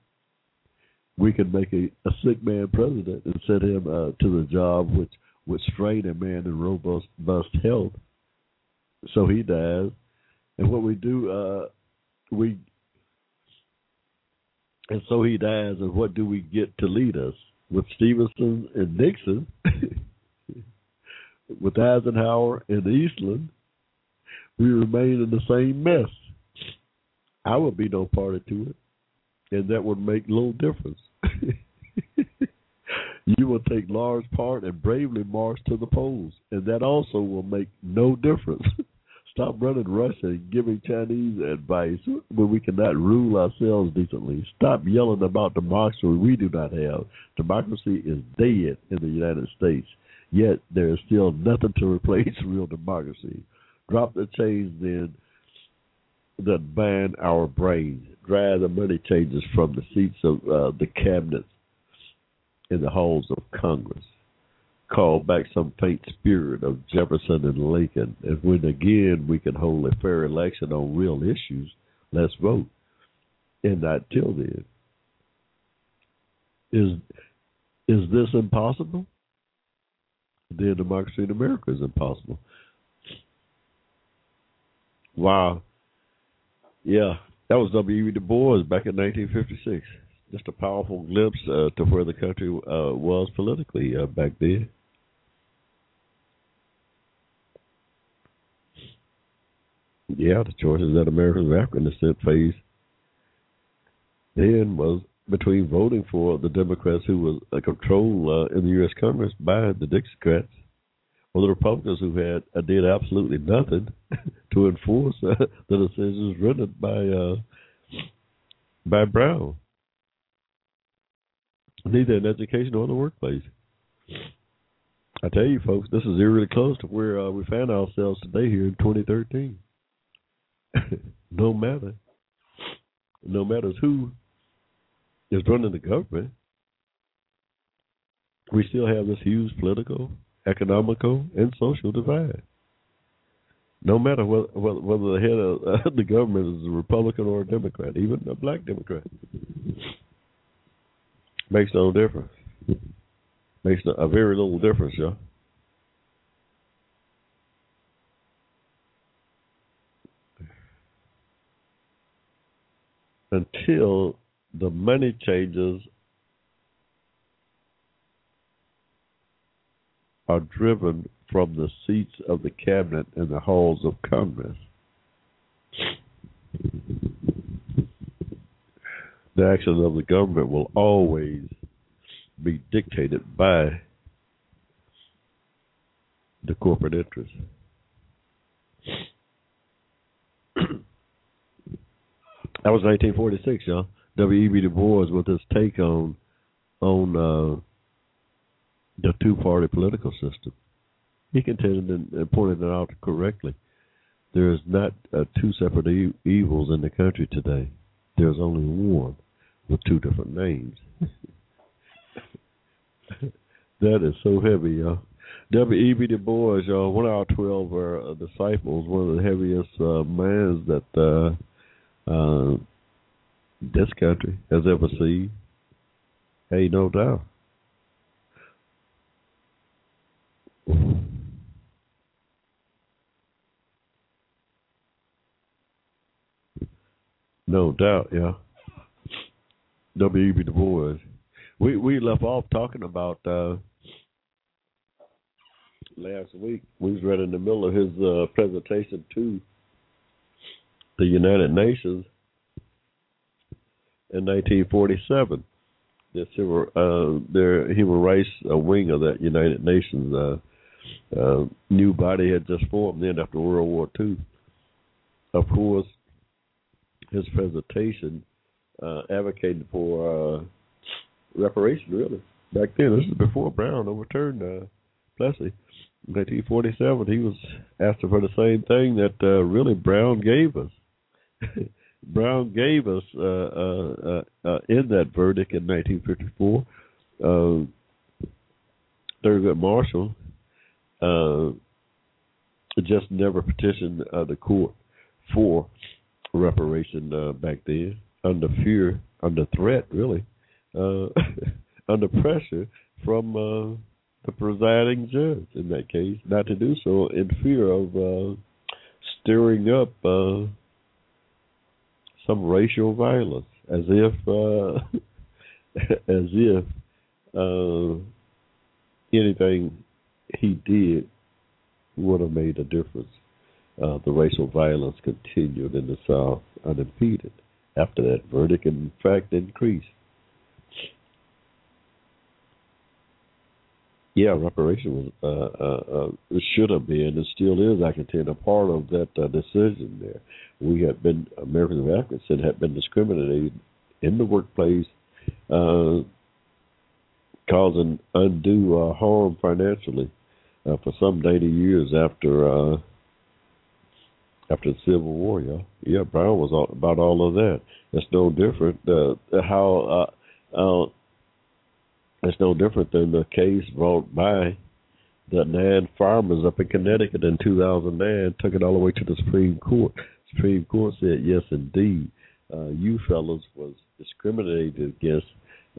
We can make a, a sick man president and send him uh, to the job which would strain a man in robust health, so he dies. And what we do, uh, we and so he dies, and what do we get to lead us? With Stevenson and Nixon, with Eisenhower and Eastland, we remain in the same mess. I would be no party to it, and that would make little difference. you will take large part and bravely march to the polls, and that also will make no difference. Stop running Russia and giving Chinese advice when we cannot rule ourselves decently. Stop yelling about democracy we do not have. Democracy is dead in the United States, yet there is still nothing to replace real democracy. Drop the chains then that bind our brains. Drive the money changers from the seats of uh, the cabinets in the halls of Congress call back some faint spirit of Jefferson and Lincoln. And when again we can hold a fair election on real issues, let's vote. And not till then. Is is this impossible? Then democracy in America is impossible. Wow. Yeah, that was W. E. Du Bois back in 1956. just a powerful glimpse uh, to where the country uh, was politically uh, back then. Yeah, the choices that Americans of African descent faced then was between voting for the Democrats who was uh, controlled uh, in the U.S. Congress by the Dixiecrats, or the Republicans who had uh, did absolutely nothing to enforce uh, the decisions rendered by uh, by Brown, neither in education or in the workplace. I tell you, folks, this is eerily close to where uh, we found ourselves today here in 2013. no matter, no matter who is running the government, we still have this huge political, economical, and social divide. No matter whether, whether the head of the government is a Republican or a Democrat, even a black Democrat, makes no difference. Makes a very little difference, y'all. Until the money changes are driven from the seats of the cabinet and the halls of Congress. The actions of the government will always be dictated by the corporate interests. That was 1946, y'all. W.E.B. Du Bois with his take on on uh, the two-party political system. He contended and pointed it out correctly. There is not uh, two separate e- evils in the country today. There's only one with two different names. that is so heavy, y'all. W.E.B. Du Bois, y'all, one of our 12 uh, disciples, one of the heaviest uh, mans that uh, uh, this country has ever seen. Hey, no doubt. No doubt, yeah. W.E.B. Du Bois. We we left off talking about uh, last week. We was right in the middle of his uh, presentation to the United Nations in 1947. The civil, uh, their human rights wing of that United Nations uh, uh, new body had just formed then after World War II. Of course, his presentation uh, advocated for uh, reparation. Really, back then, this is before Brown overturned uh, Plessy. In 1947, he was asking for the same thing that uh, really Brown gave us. Brown gave us uh, uh, uh, in that verdict in 1954. Uh, Thurgood Marshall uh, just never petitioned uh, the court for reparation uh, back then, under fear, under threat, really, uh, under pressure from uh, the presiding judge in that case, not to do so in fear of uh, stirring up uh, some racial violence, as if uh, as if uh, anything he did would have made a difference. Uh, the racial violence continued in the South unimpeded after that verdict, in fact, increased. Yeah, reparation was uh, uh, uh, should have been and still is, I contend, a part of that uh, decision. There, we have been Americans of African had been discriminated in the workplace, uh, causing undue uh, harm financially uh, for some 80 years after uh, after the Civil War. Yeah, yeah, Brown was all, about all of that. It's no different. Uh, how uh, it's no different than the case brought by the nine farmers up in Connecticut in 2009. Took it all the way to the Supreme Court. Supreme Court said, yes, indeed, uh, you fellows was discriminated against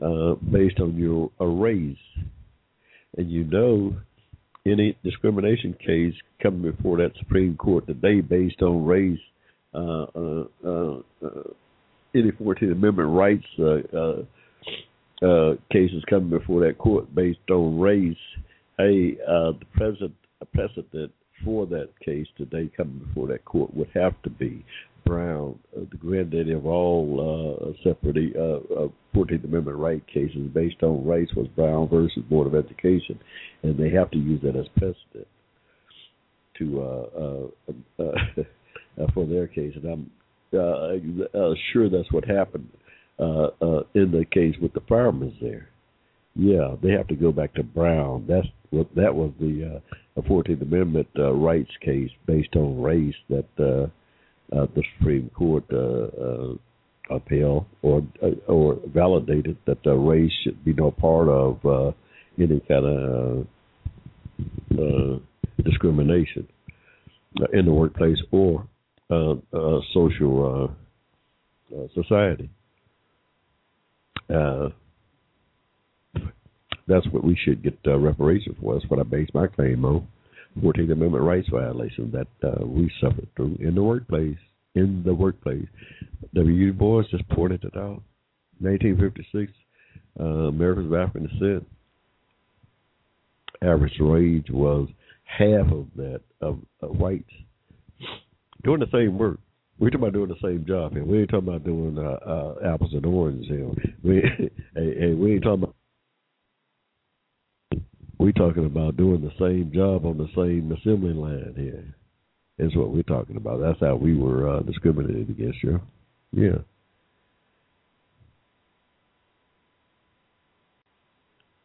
uh, based on your uh, race, and you know any discrimination case coming before that Supreme Court today based on race uh, uh, uh, uh any Fourteenth Amendment rights uh, cases coming before that court based on race, hey, the present precedent for that case today coming before that court would have to be Brown, uh, the granddaddy of all uh, separate uh, Fourteenth Amendment right cases based on race was Brown versus Board of Education, and they have to use that as precedent to uh, uh, uh, for their case. And I'm uh, uh, sure that's what happened uh, uh, in the case with the firemen there. Yeah, they have to go back to Brown. That's what that was the uh, Fourteenth Amendment uh, rights case based on race that uh, uh, the Supreme Court uh, uh, upheld or uh, or validated that uh, race should be no part of uh, any kind of uh, uh, discrimination in the workplace or uh, uh, social uh, uh, society. Uh, that's what we should get uh, reparations for. That's what I base my claim on. 14th Amendment rights violation that uh, we suffered through in the workplace. In the workplace, W. Du Bois just pointed it out. 1956, uh, Americans of African descent. Average wage was half of that of, of whites doing the same work. We're talking about doing the same job here. We ain't talking about doing uh, uh, apples and oranges here. We, we ain't talking about. We talking about doing the same job on the same assembly line here. Is what we're talking about. That's how we were uh, discriminated against you. Yeah.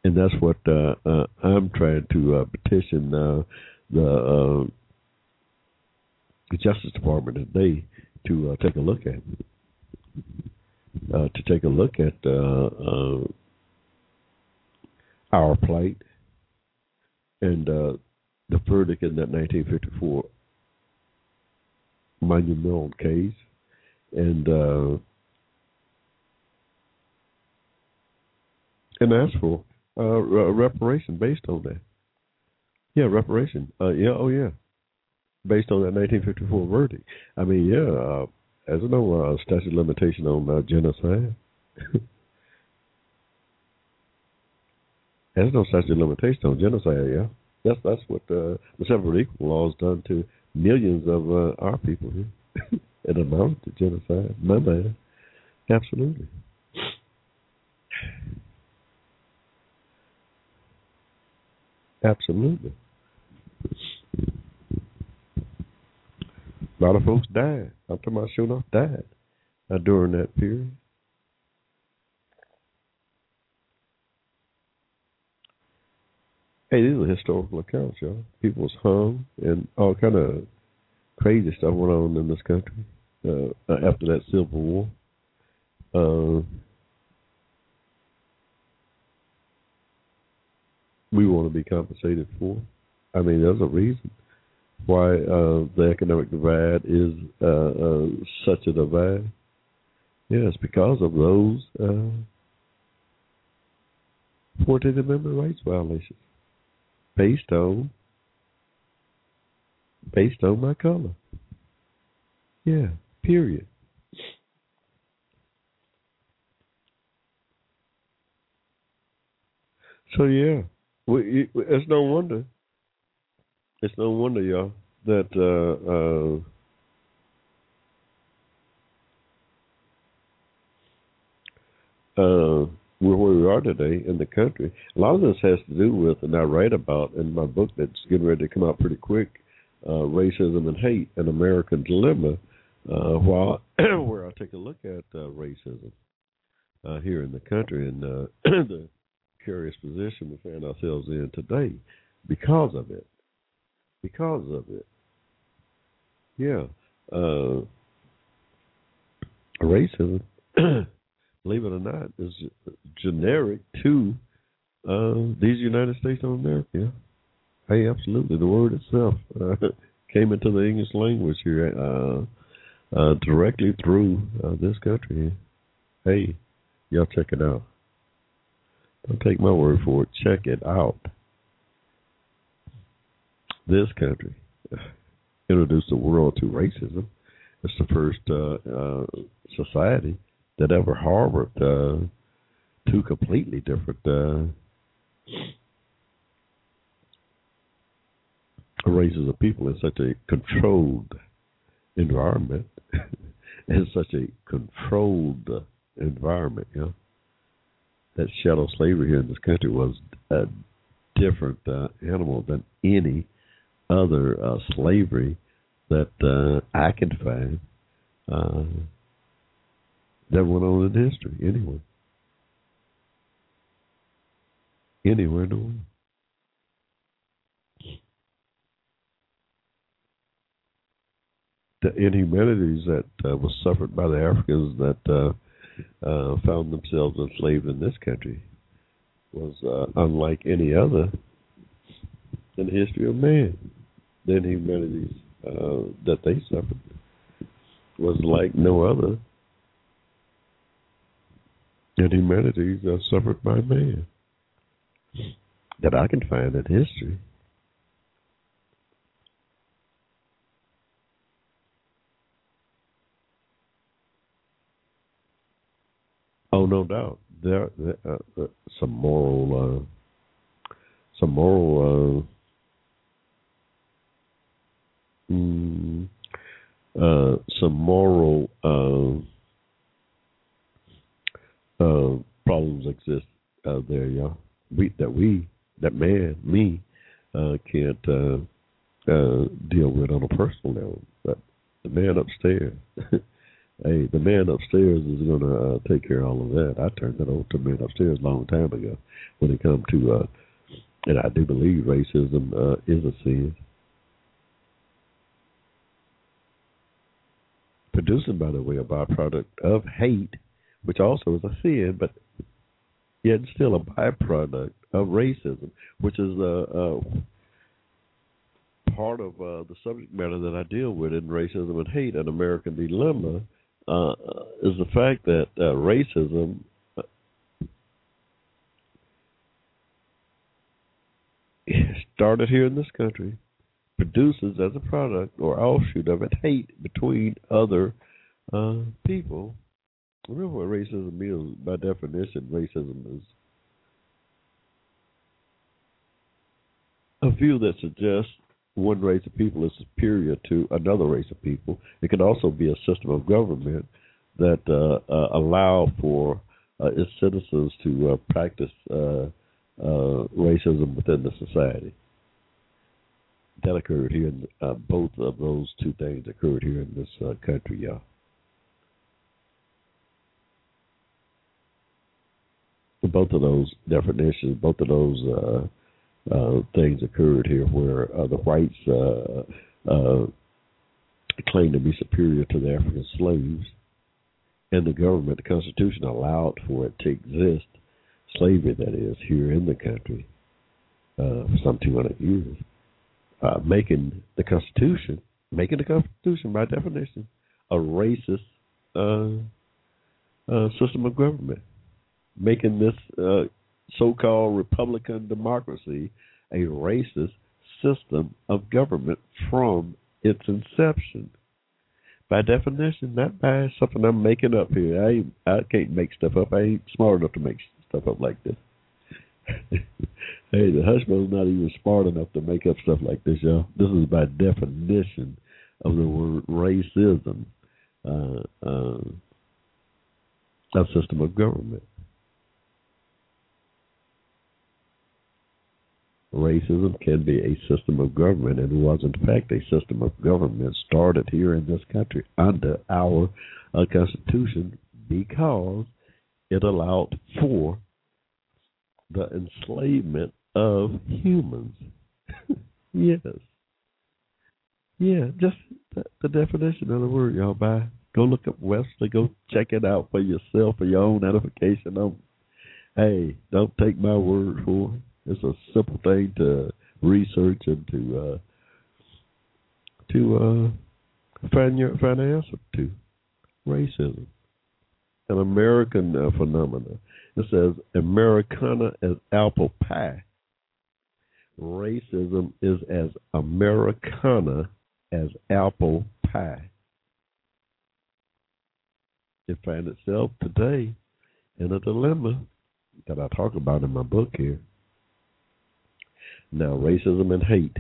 And that's what uh, uh, I'm trying to uh, petition uh, the uh, Justice Department today to uh, take a look at. Uh, to take a look at uh, uh our plight and uh, the verdict in that 1954 monumental case, and uh, and ask for reparation based on that. Yeah, reparation. yeah, oh yeah based on that 1954 verdict. I mean, yeah, uh, there's no uh, statute limitation on uh, genocide. there's no statute limitation on genocide. Yeah, that's that's what uh, the separate equal laws done to millions of uh, our people here. it amounted to genocide. My man, absolutely. Absolutely. A lot of folks died. I'm talking about sure enough died during that period. Hey, these are historical accounts, y'all. People was hung and all kind of crazy stuff went on in this country uh, after that Civil War. Uh, we want to be compensated for. I mean, there's a reason why uh, the economic divide is uh, uh, such a divide. Yeah, it's because of those uh, 14th Amendment rights violations based on based on my color. Yeah, period. So yeah, we, it's no wonder it's no wonder, y'all, that uh, uh, uh, we're where we are today in the country. A lot of this has to do with, and I write about in my book that's getting ready to come out pretty quick, uh, racism and hate, an American dilemma. Uh, while where I take a look at uh, racism uh, here in the country and uh, the curious position we find ourselves in today because of it because of it. Yeah. Uh, racism, believe it or not, is generic to uh, these United States of America. Hey, absolutely. The word itself uh, came into the English language here uh, uh, directly through uh, this country. Hey, y'all check it out. Don't take my word for it. Check it out this country introduced the world to racism. It's the first uh, uh, society that ever harbored uh, two completely different uh, races of people in such a controlled environment, in such a controlled environment. You know, that chattel slavery here in this country was a different uh, animal than any other uh, slavery that uh, I can find uh, that went on in history anywhere. Anywhere in the world. The inhumanities that uh, was suffered by the Africans that uh, uh, found themselves enslaved in this country was uh, unlike any other in the history of man. The inhumanities uh, that they suffered was like no other inhumanities uh, suffered by man that I can find in history. Oh, no doubt. There, there uh, uh, some moral, uh, some moral, uh, mm, uh, some moral uh, problems exist out there, y'all. We that we that man me uh, can't uh, uh, deal with on a personal level, but the man upstairs. Hey, the man upstairs is to uh, take care of all of that. I turned that over to man upstairs a long time ago when it comes to, uh, and I do believe racism uh, is a sin. Producing, by the way, a byproduct of hate, which also is a sin, but yet still a byproduct of racism, which is a, uh, uh, part of uh, the subject matter that I deal with in racism and hate, an American dilemma uh, is the fact that uh, racism started here in this country, produces as a product or offshoot of it hate between other uh, people. Remember what racism is by definition. Racism is a view that suggests one race of people is superior to another race of people. It can also be a system of government that uh, uh, allow for uh, its citizens to uh, practice uh, uh, racism within the society. That occurred here. In, both of those two things occurred here in this country, y'all. Both of those definitions, both of those uh, things occurred here where uh, the whites uh, uh, claimed to be superior to the African slaves, and the government, the Constitution, allowed for it to exist, slavery that is, here in the country uh, for some 200 years, uh, making the Constitution, making the Constitution by definition, a racist uh, uh, system of government, making this uh, so-called Republican democracy a racist system of government from its inception. By definition, that by something I'm making up here. I I can't make stuff up. I ain't smart enough to make stuff up like this. hey, the Hushmo's not even smart enough to make up stuff like this, y'all. This is by definition of the word racism, uh, uh, a system of government. Racism can be a system of government and was in fact a system of government started here in this country under our uh, constitution because it allowed for the enslavement of humans. Yes. Yeah just the, the, definition of the word y'all by go look up wesley. Go check it out for yourself for your own edification don't hey don't take my word for it it's a simple thing to research and to uh, to uh, find your find an answer to racism, an American uh, phenomenon. It says Americana as apple pie. Racism is as Americana as apple pie. it finds itself today in a dilemma that I talk about in my book here. Now, racism and hate.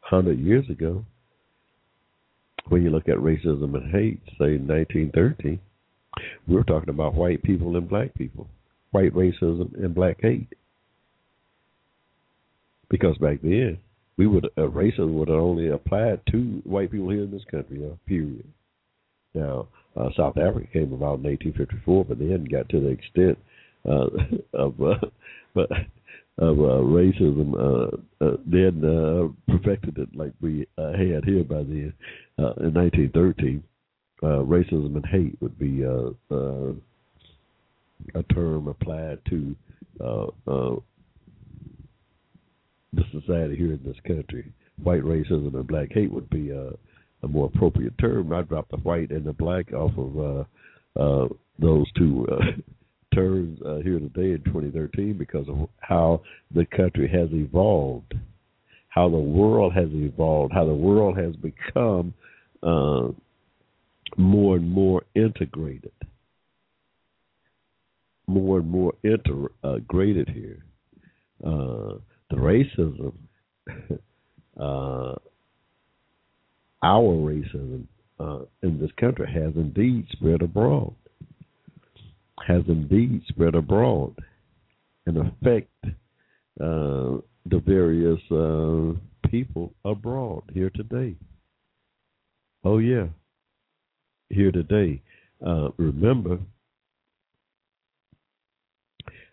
Hundred years ago, when you look at racism and hate, say 1913, we were talking about white people and black people, white racism and black hate. Because back then, we would uh, racism would have only applied to white people here in this country. Uh, period. Now, uh, South Africa came about in 1854, but they hadn't got to the extent uh, of uh, but of uh, racism. Uh, uh, uh, perfected it like we uh, had here by then. Uh, in 1913, uh, racism and hate would be uh, uh, a term applied to uh, uh, the society here in this country. White racism and black hate would be uh, a more appropriate term. I dropped the white and the black off of uh, uh, those two uh, terms uh, here today in 2013 because of how the country has evolved, how the world has evolved, how the world has become uh, more and more integrated, more and more integrated here. Uh, the racism, uh, our racism uh, in this country has indeed spread abroad, has indeed spread abroad and affect uh, the various uh, people abroad here today. Oh yeah, here today. Uh, remember,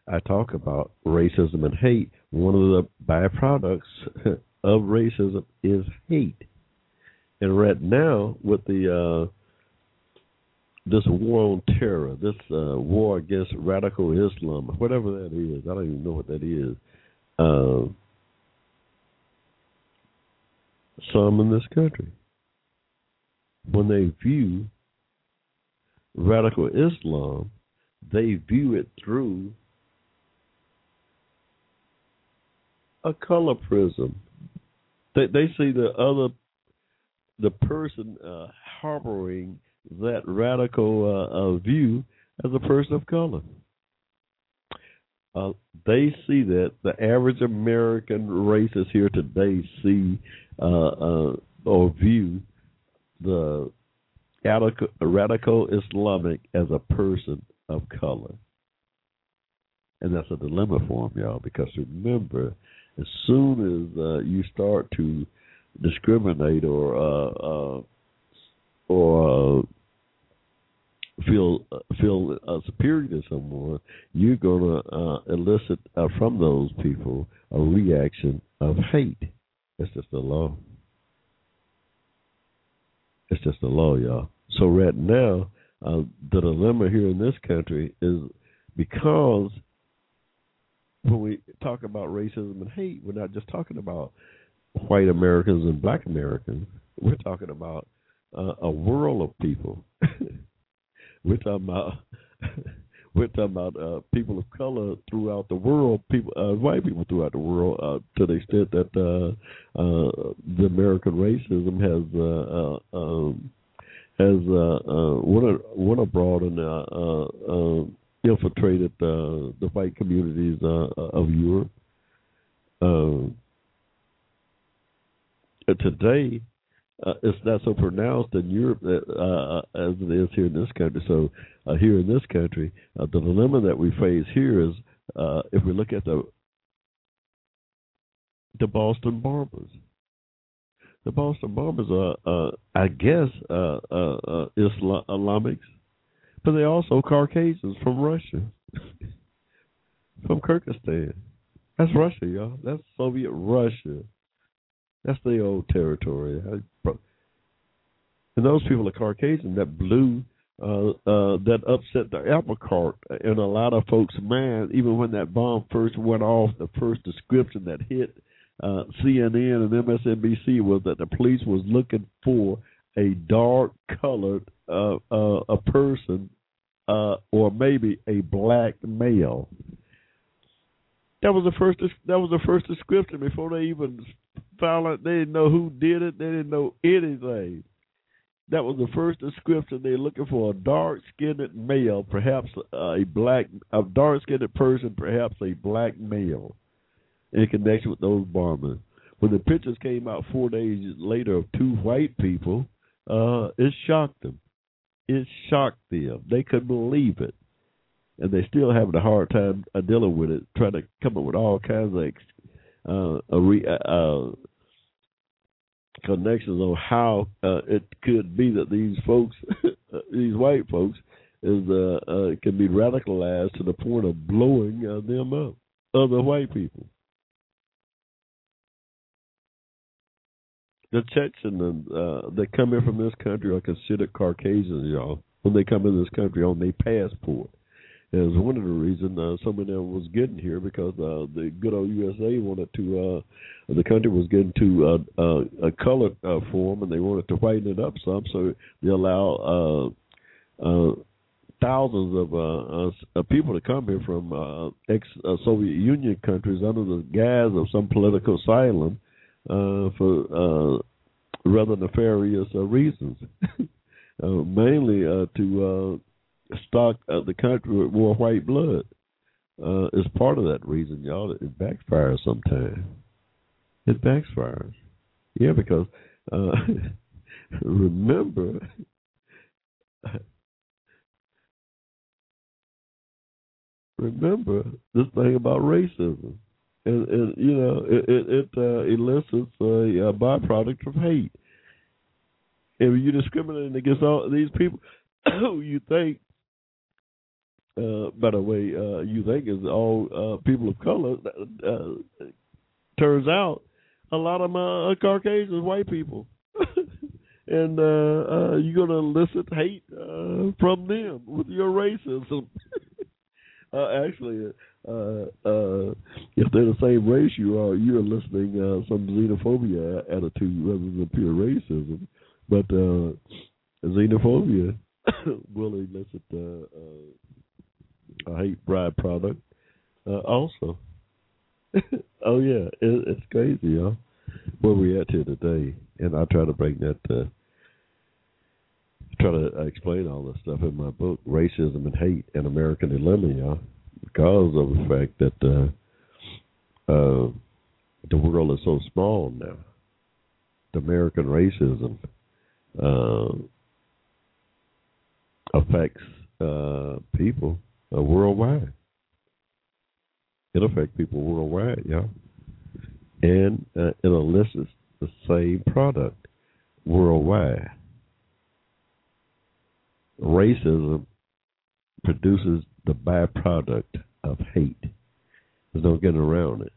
I talk about racism and hate. One of the byproducts of racism is hate. And right now, with the uh, this war on terror, this uh, war against radical Islam, whatever that is, I don't even know what that is. Uh, some in this country, when they view radical Islam, they view it through a color prism. They they see the other the person uh, harboring that radical uh, uh, view as a person of color. Uh, they see that the average American racist here today see uh, uh, or view the radical, radical Islamic as a person of color. And that's a dilemma for them, y'all, because remember, as soon as uh, you start to discriminate or uh, or feel feel uh, superior to someone, you're going to uh, elicit uh, from those people a reaction of hate. It's just the law. It's just the law, y'all. So right now, uh, the dilemma here in this country is because when we talk about racism and hate, we're not just talking about white Americans and black Americans. We're talking about uh, a world of people. we're talking about we're talking about uh, people of color throughout the world, people, uh, white people throughout the world, uh, to the extent that uh, uh, the American racism has uh, um, has uh, uh, went went abroad and infiltrated the white communities of Europe. Today, uh, it's not so pronounced in Europe uh, as it is here in this country. So, uh, here in this country, uh, the dilemma that we face here is uh, if we look at the the Boston Bombers. The Boston Bombers are, uh, I guess, uh, Islamics, but they're also Caucasians from Russia, from Kyrgyzstan. That's Russia, y'all. That's Soviet Russia. That's the old territory. And those people are Caucasian that blew, uh, uh, that upset the apple cart in a lot of folks' minds. Even when that bomb first went off, the first description that hit uh, CNN and MSNBC was that the police was looking for a dark colored uh, uh, a person uh, or maybe a black male. That was the first. That was the first description before they even found. They didn't know who did it. They didn't know anything. that was the first description. They're looking for a dark-skinned male, perhaps a black, a dark-skinned person, perhaps a black male, in connection with those bombings. When the pictures came out four days later of two white people, uh, it shocked them. It shocked them. They couldn't believe it, and they still having a hard time uh, dealing with it, trying to come up with all kinds of uh, a re, uh, connections on how uh, it could be that these folks, these white folks, is uh, uh, can be radicalized to the point of blowing uh, them up, other white people. The Chechens uh, that come in from this country are considered Caucasians, y'all. When they come in this country on their passport, is one of the reasons uh, some of them was getting here because uh, the good old USA wanted to uh, the country was getting to uh, uh, a color uh, form and they wanted to whiten it up some, so they allow uh, uh, thousands of uh, uh, people to come here from uh, ex uh, Soviet Union countries under the guise of some political asylum uh, for uh, rather nefarious uh, reasons, uh, mainly uh, to uh, stock of the country with more white blood uh, is part of that reason, y'all. It backfires sometimes. It backfires. Yeah, because uh, remember, remember this thing about racism, and, and you know it it, it uh, elicits a, a byproduct of hate. If you're discriminating against all these people, who you think uh, by the way, uh, you think is all uh, people of color. Uh, turns out a lot of them are Caucasians, white people, and uh, uh, you're gonna elicit hate uh, from them with your racism. uh, actually, uh, uh, if they're the same race you are, you're eliciting uh, some xenophobia attitude rather than pure racism. But uh, xenophobia will elicit. A hate bride product uh, also. oh yeah, it, it's crazy, y'all. Where we at here today, and I try to bring that, uh, try to explain all this stuff in my book, racism and hate and American dilemma, y'all, because of the fact that uh, uh, the world is so small now. The American racism uh, affects uh, people uh, worldwide. It affects people worldwide, y'all. And uh, it elicits the same product worldwide. Racism produces the byproduct of hate. There's no getting around it.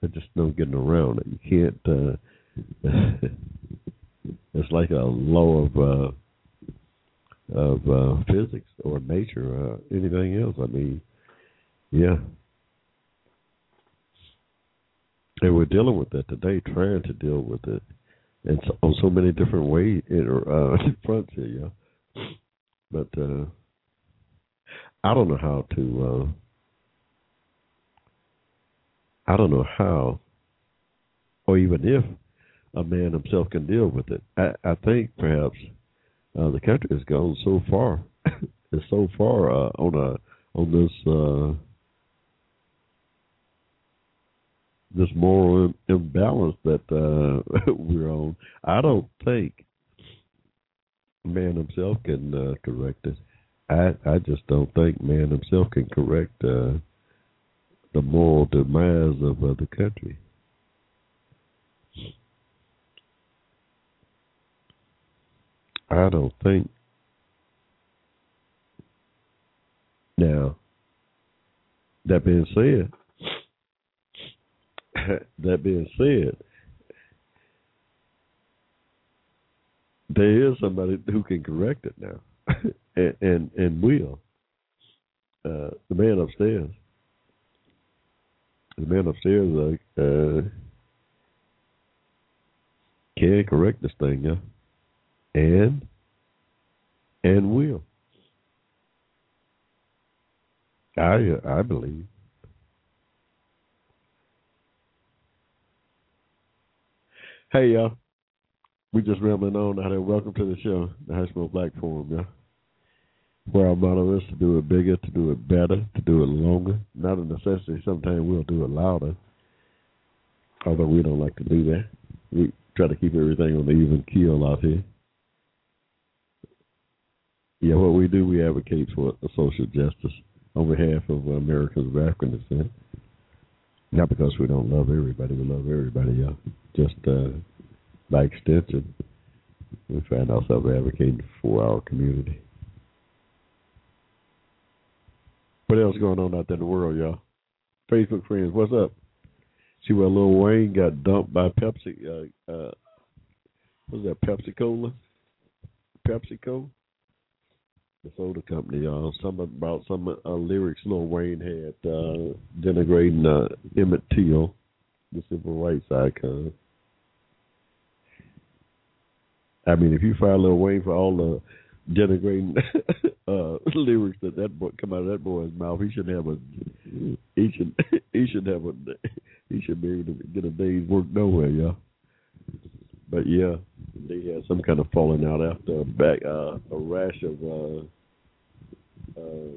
There's just no getting around it. You can't. Uh, it's like a law of uh, of uh, physics or nature, uh, anything else. I mean, yeah. And we're dealing with that today, trying to deal with it, and so, on so many different ways in uh, fronts here, yeah. But uh, I don't know how to. Uh, I don't know how, or even if a man himself can deal with it. I, I think perhaps uh, the country has gone so far, is so far uh, on a on this uh, this moral imbalance that uh, we're on. I don't think man himself can uh, correct it. I I just don't think man himself can correct uh, the moral demise of uh, the country. I don't think. Now, that being said, that being said, there is somebody who can correct it now, and, and and will. Uh, the man upstairs, the man upstairs, uh, uh, can correct this thing, yeah and and will. I I believe. Hey y'all. we just rambling on out there. Welcome to the show, the Hushmo Black Forum, yeah. Where our motto is to do it bigger, to do it better, to do it longer. Not a necessity. Sometimes we'll do it louder, although we don't like to do that. We try to keep everything on the even keel out here. Yeah, what we do, we advocate for social justice on behalf of Americans of African descent. Not because we don't love everybody, we love everybody, yeah. Just uh, by extension, we find ourselves advocating for our community. What else going on out there in the world, y'all? Facebook friends, what's up? See where Lil Wayne got dumped by Pepsi. Uh, uh, what's that? Pepsi Cola. PepsiCo. The soda company. Uh, some about some uh, lyrics Lil Wayne had uh, denigrating uh, Emmett Till, the civil rights icon. I mean, if you fire Lil Wayne for all the denigrating uh, lyrics that that boy come out of that boy's mouth. He should have a he should he should have a he should be able to get a day's work nowhere, y'all. But yeah, they had some kind of falling out after a back uh, a rash of uh, uh,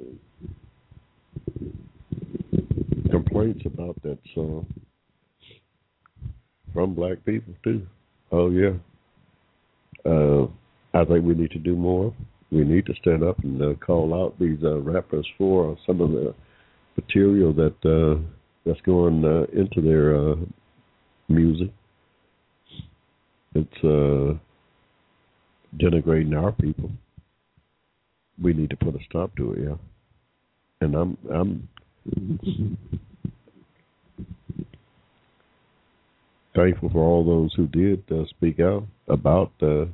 complaints about that song from black people too. Oh yeah. Uh, I think we need to do more. We need to stand up and uh, call out these uh, rappers for some of the material that uh, that's going uh, into their uh, music. It's uh, denigrating our people. We need to put a stop to it, yeah. And I'm I'm thankful for all those who did uh, speak out about uh,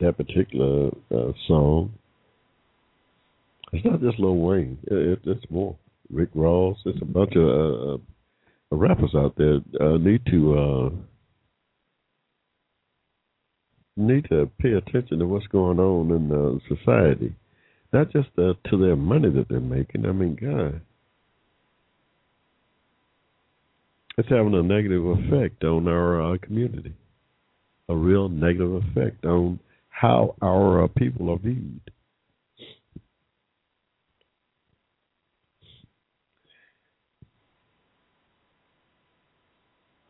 that particular uh, song. It's not just Lil Wayne. It, it's more. Rick Ross. It's a bunch of uh, uh, rappers out there uh, need to uh, need to pay attention to what's going on in uh, society, not just uh, to their money that they're making. I mean, God, it's having a negative effect on our uh, community, a real negative effect on how our uh, people are viewed.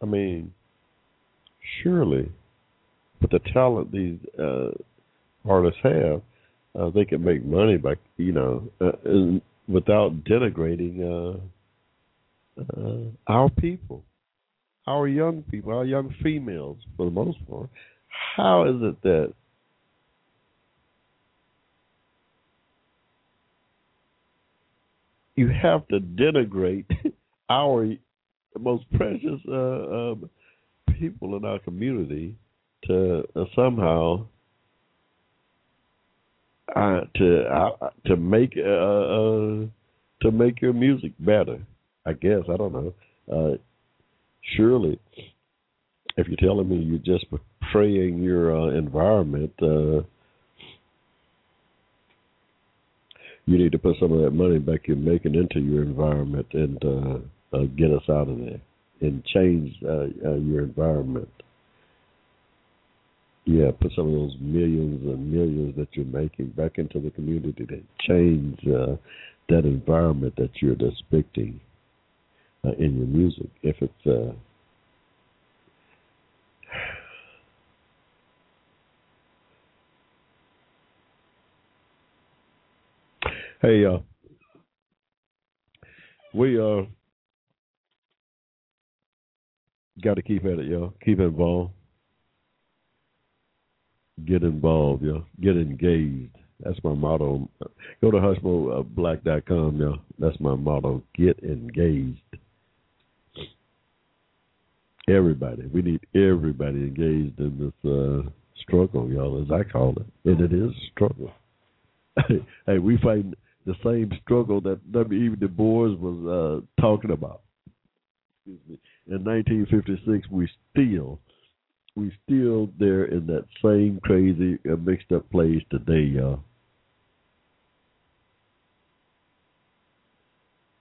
I mean, surely, with the talent these uh, artists have, uh, they can make money by you know uh, without denigrating uh, uh, our people, our young people, our young females for the most part. How is it that you have to denigrate our most precious uh, um, people in our community to uh, somehow uh, to uh, to make uh, uh, to make your music better. I guess I don't know. Uh, surely, if you're telling me you're just portraying your uh, environment uh, you need to put some of that money back you're making into your environment and uh, uh, get us out of there and change uh, uh, your environment. Yeah, put some of those millions and millions that you're making back into the community to change uh, that environment that you're depicting uh, in your music. If it's uh, Hey, uh, we uh got to keep at it, y'all. Keep involved. Get involved, y'all. Get engaged. That's my motto. Go to hushmoblack.com, y'all. That's my motto. Get engaged. Everybody. We need everybody engaged in this uh, struggle, y'all, as I call it. And it is a struggle. hey, we fight the same struggle that W. E. Du Bois was uh, talking about. Excuse me. In 1956, we still, we still there in that same crazy uh, mixed up place today, y'all.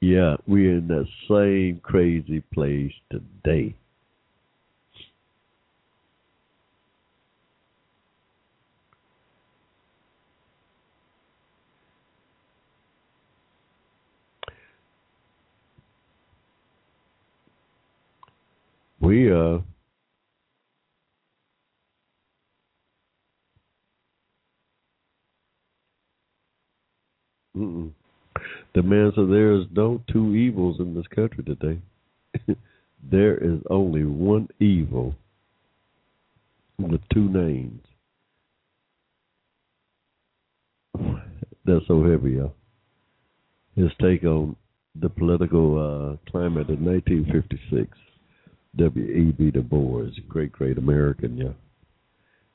Yeah, we're in that same crazy place today. We uh Mm-mm. The man said there is no two evils in this country today. there is only one evil with two names. That's so heavy, y'all. His take on the political uh, climate in 1956. W.E.B. Du Bois, great, great American, yeah.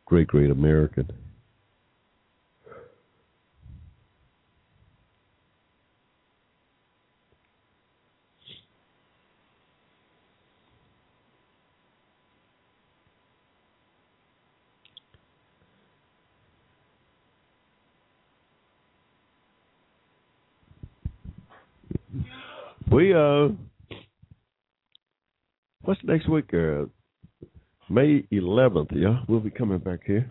Great, great American. We uh, what's next week? Uh, May eleventh. Yeah, we'll be coming back here.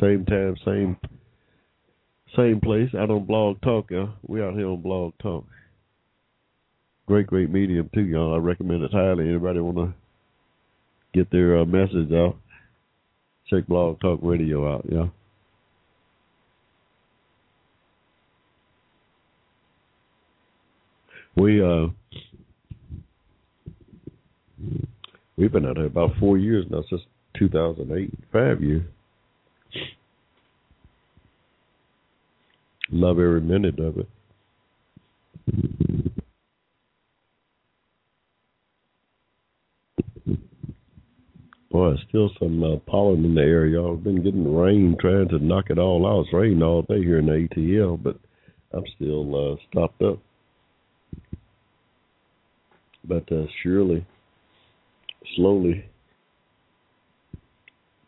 Same time, same same place. Out on Blog Talk. Yeah, we out here on Blog Talk. Great, great medium too, y'all. I recommend it highly. Anybody want to get their uh, message out? Check Blog Talk Radio out. Yeah. We uh we've been out here about four years now since 2008, five years. Love every minute of it. Boy, still some uh, pollen in the air, y'all. Been getting rain, trying to knock it all out. It's raining all day here in the ATL, but I'm still uh, stopped up but uh, surely, slowly,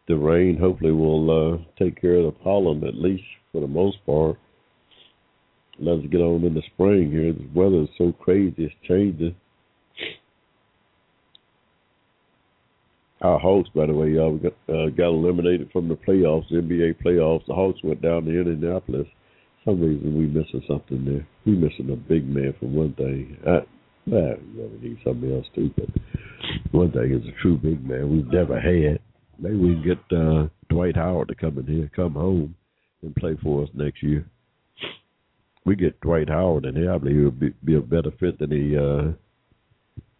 the rain hopefully will uh, take care of the pollen at least for the most part. Let us get on in the spring here. The weather is so crazy; it's changing. Our Hawks, by the way, y'all, we got uh, got eliminated from the playoffs, the NBA playoffs. The Hawks went down to Indianapolis. For some reason we missing something there. We missing a big man for one thing. I, well, you ever need something else too, but one thing is a true big man we've never had. Maybe we can get uh, Dwight Howard to come in here, come home, and play for us next year. We get Dwight Howard in here, I believe he would be, be a better fit than he uh,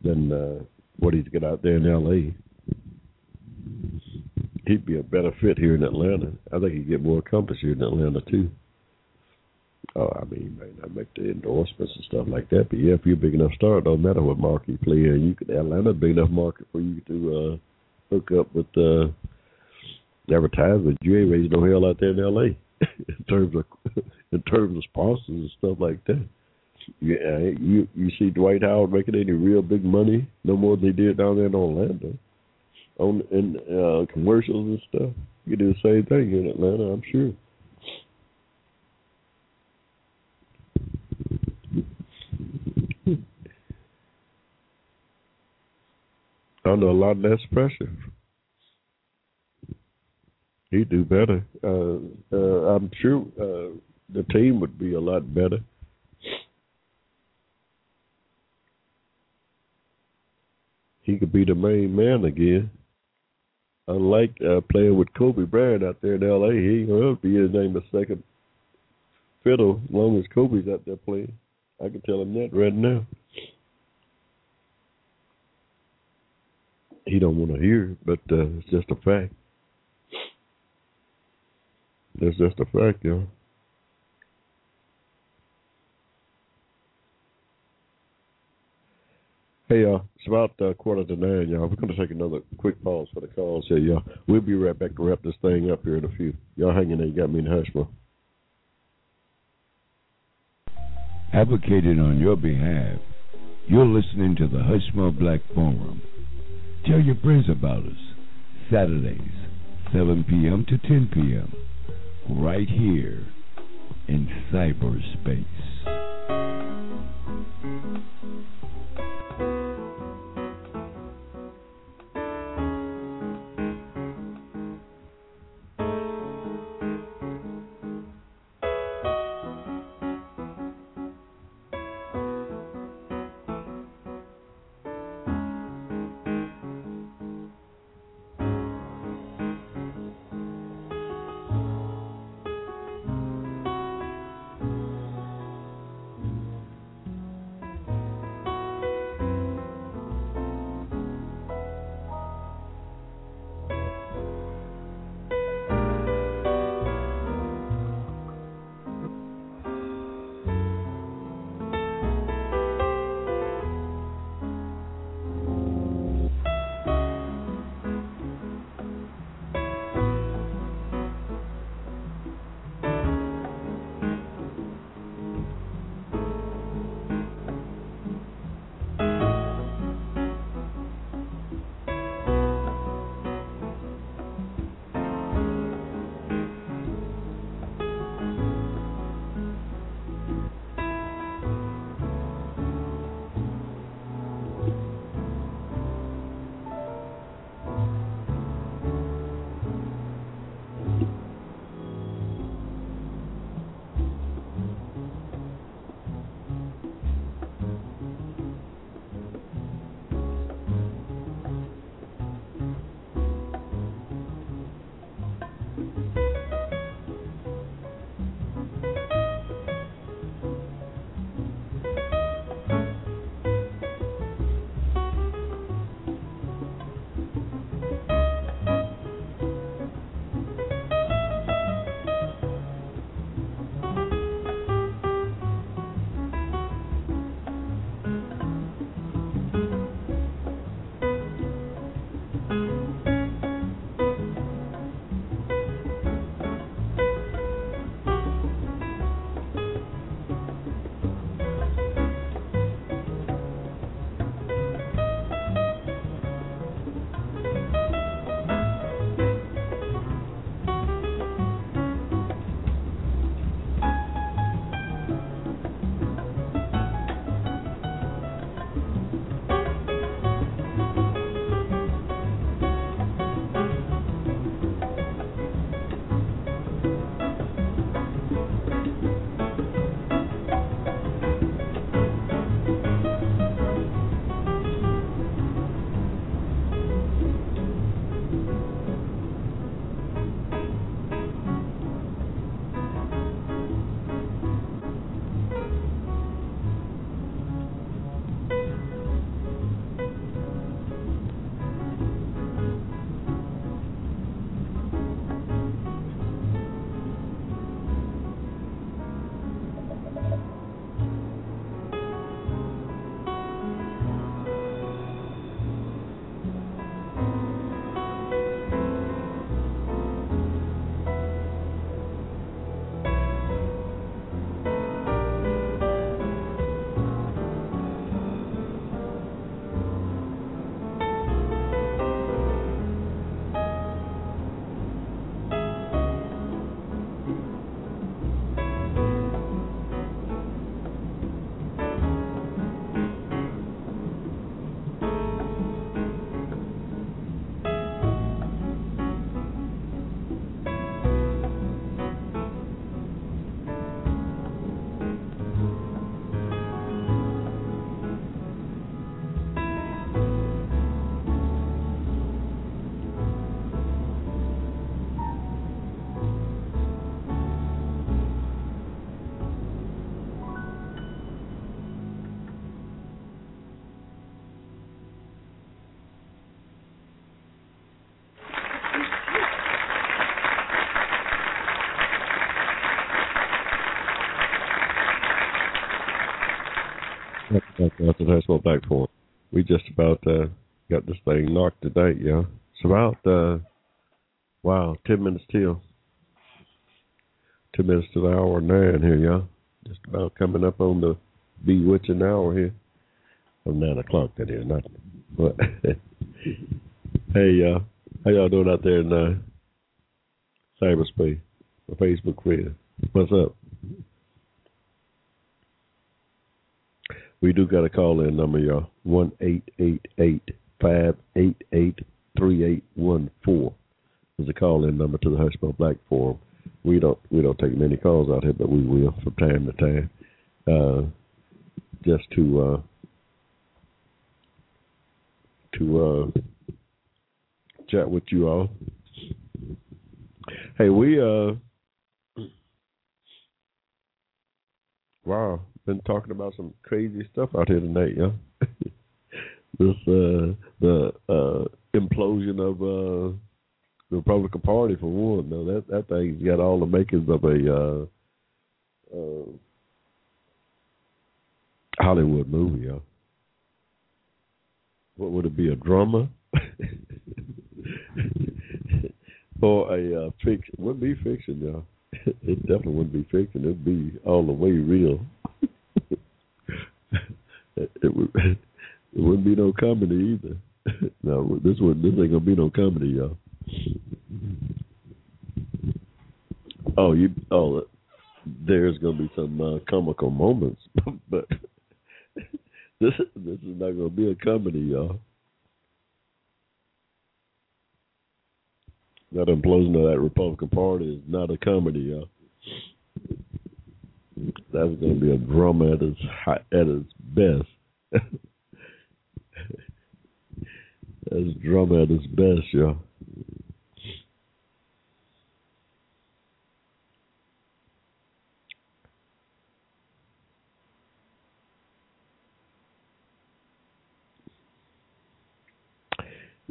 than uh, what he's got out there in L.A. He'd be a better fit here in Atlanta. I think he'd get more accomplished here in Atlanta too. Oh, I mean, you may not make the endorsements and stuff like that, but yeah, if you're a big enough star, it don't matter what market you play in. You could Atlanta's a big enough market for you to uh, hook up with uh, advertisement. You ain't raising no hell out there in L.A. in terms of in terms of sponsors and stuff like that. Yeah, you you see Dwight Howard making any real big money, no more than he did down there in Orlando, on in uh, commercials and stuff. You do the same thing in Atlanta, I'm sure. Under a lot less pressure. He'd do better. Uh, uh, I'm sure uh, the team would be a lot better. He could be the main man again. Unlike playing with Kobe Bryant out there in L.A., he will be his name a second fiddle as long as Kobe's out there playing. I can tell him that right now. He don't want to hear, but uh, it's just a fact. That's just a fact, y'all. Hey, y'all, it's about uh, quarter to nine, y'all. We're going to take another quick pause for the calls here, y'all. We'll be right back to wrap this thing up here in a few. Y'all hanging there, you got me in hush, man. Advocated on your behalf, you're listening to the Hushmo Black Forum. Tell your friends about us. Saturdays, 7 p.m. to 10 p.m. Right here in cyberspace. That's Black Forum. We just about uh, got this thing knocked tonight, yeah. It's about uh, wow, ten minutes till. Ten minutes to the hour nine here, y'all. Just about coming up on the bewitching hour here. Of nine o'clock that is, not but hey y'all. How y'all doing out there in uh, cyberspace? Or Facebook friend. What's up? We do got a call in number, y'all. One eight eight eight five eight eight three eight one four is a call in number to the Hushmo Black Forum. We don't we don't take many calls out here, but we will from time to time. Uh, just to uh, to uh, chat with you all. Hey, we uh wow, been talking about some crazy stuff out here tonight, yeah. this uh the uh implosion of uh the Republican Party for one. No, that that thing's got all the makings of a uh uh Hollywood movie, yeah. What would it be, a drama? or a uh, fiction? Wouldn't be fiction, y'all. It definitely wouldn't be fiction. It'd be all the way real. It, would. It wouldn't be no comedy either. no, this would. This ain't gonna be no comedy, y'all. Oh, you. Oh, there's gonna be some uh, comical moments, but this this is not gonna be a comedy, y'all. That implosion of that Republican Party is not a comedy, y'all. That's gonna be a drama at its at its best. That's drama at its best, y'all.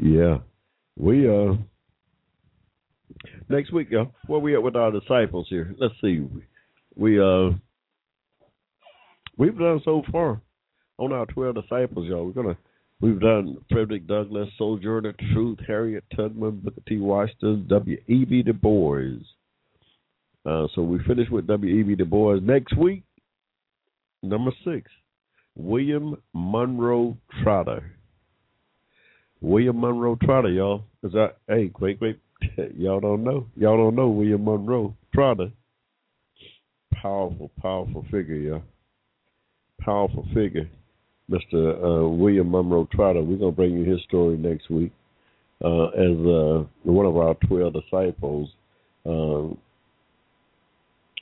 Yeah. We uh next week, y'all. Where we at with our disciples here? Let's see. We uh we've done so far on our twelve disciples, y'all. We're gonna we've done Frederick Douglass, Sojourner Truth, Harriet Tubman, Booker T. Washington, W. E. B. Du Bois. Uh, so we finish with W. E. B. Du Bois. Next week, number six, William Monroe Trotter. William Monroe Trotter, y'all. Is that hey, wait, wait. y'all don't know. Y'all don't know William Monroe Trotter. Powerful, powerful figure, y'all. Powerful figure. Mr. Uh, William Monroe Trotter. We're gonna bring you his story next week. Uh, as uh, one of our twelve disciples, um,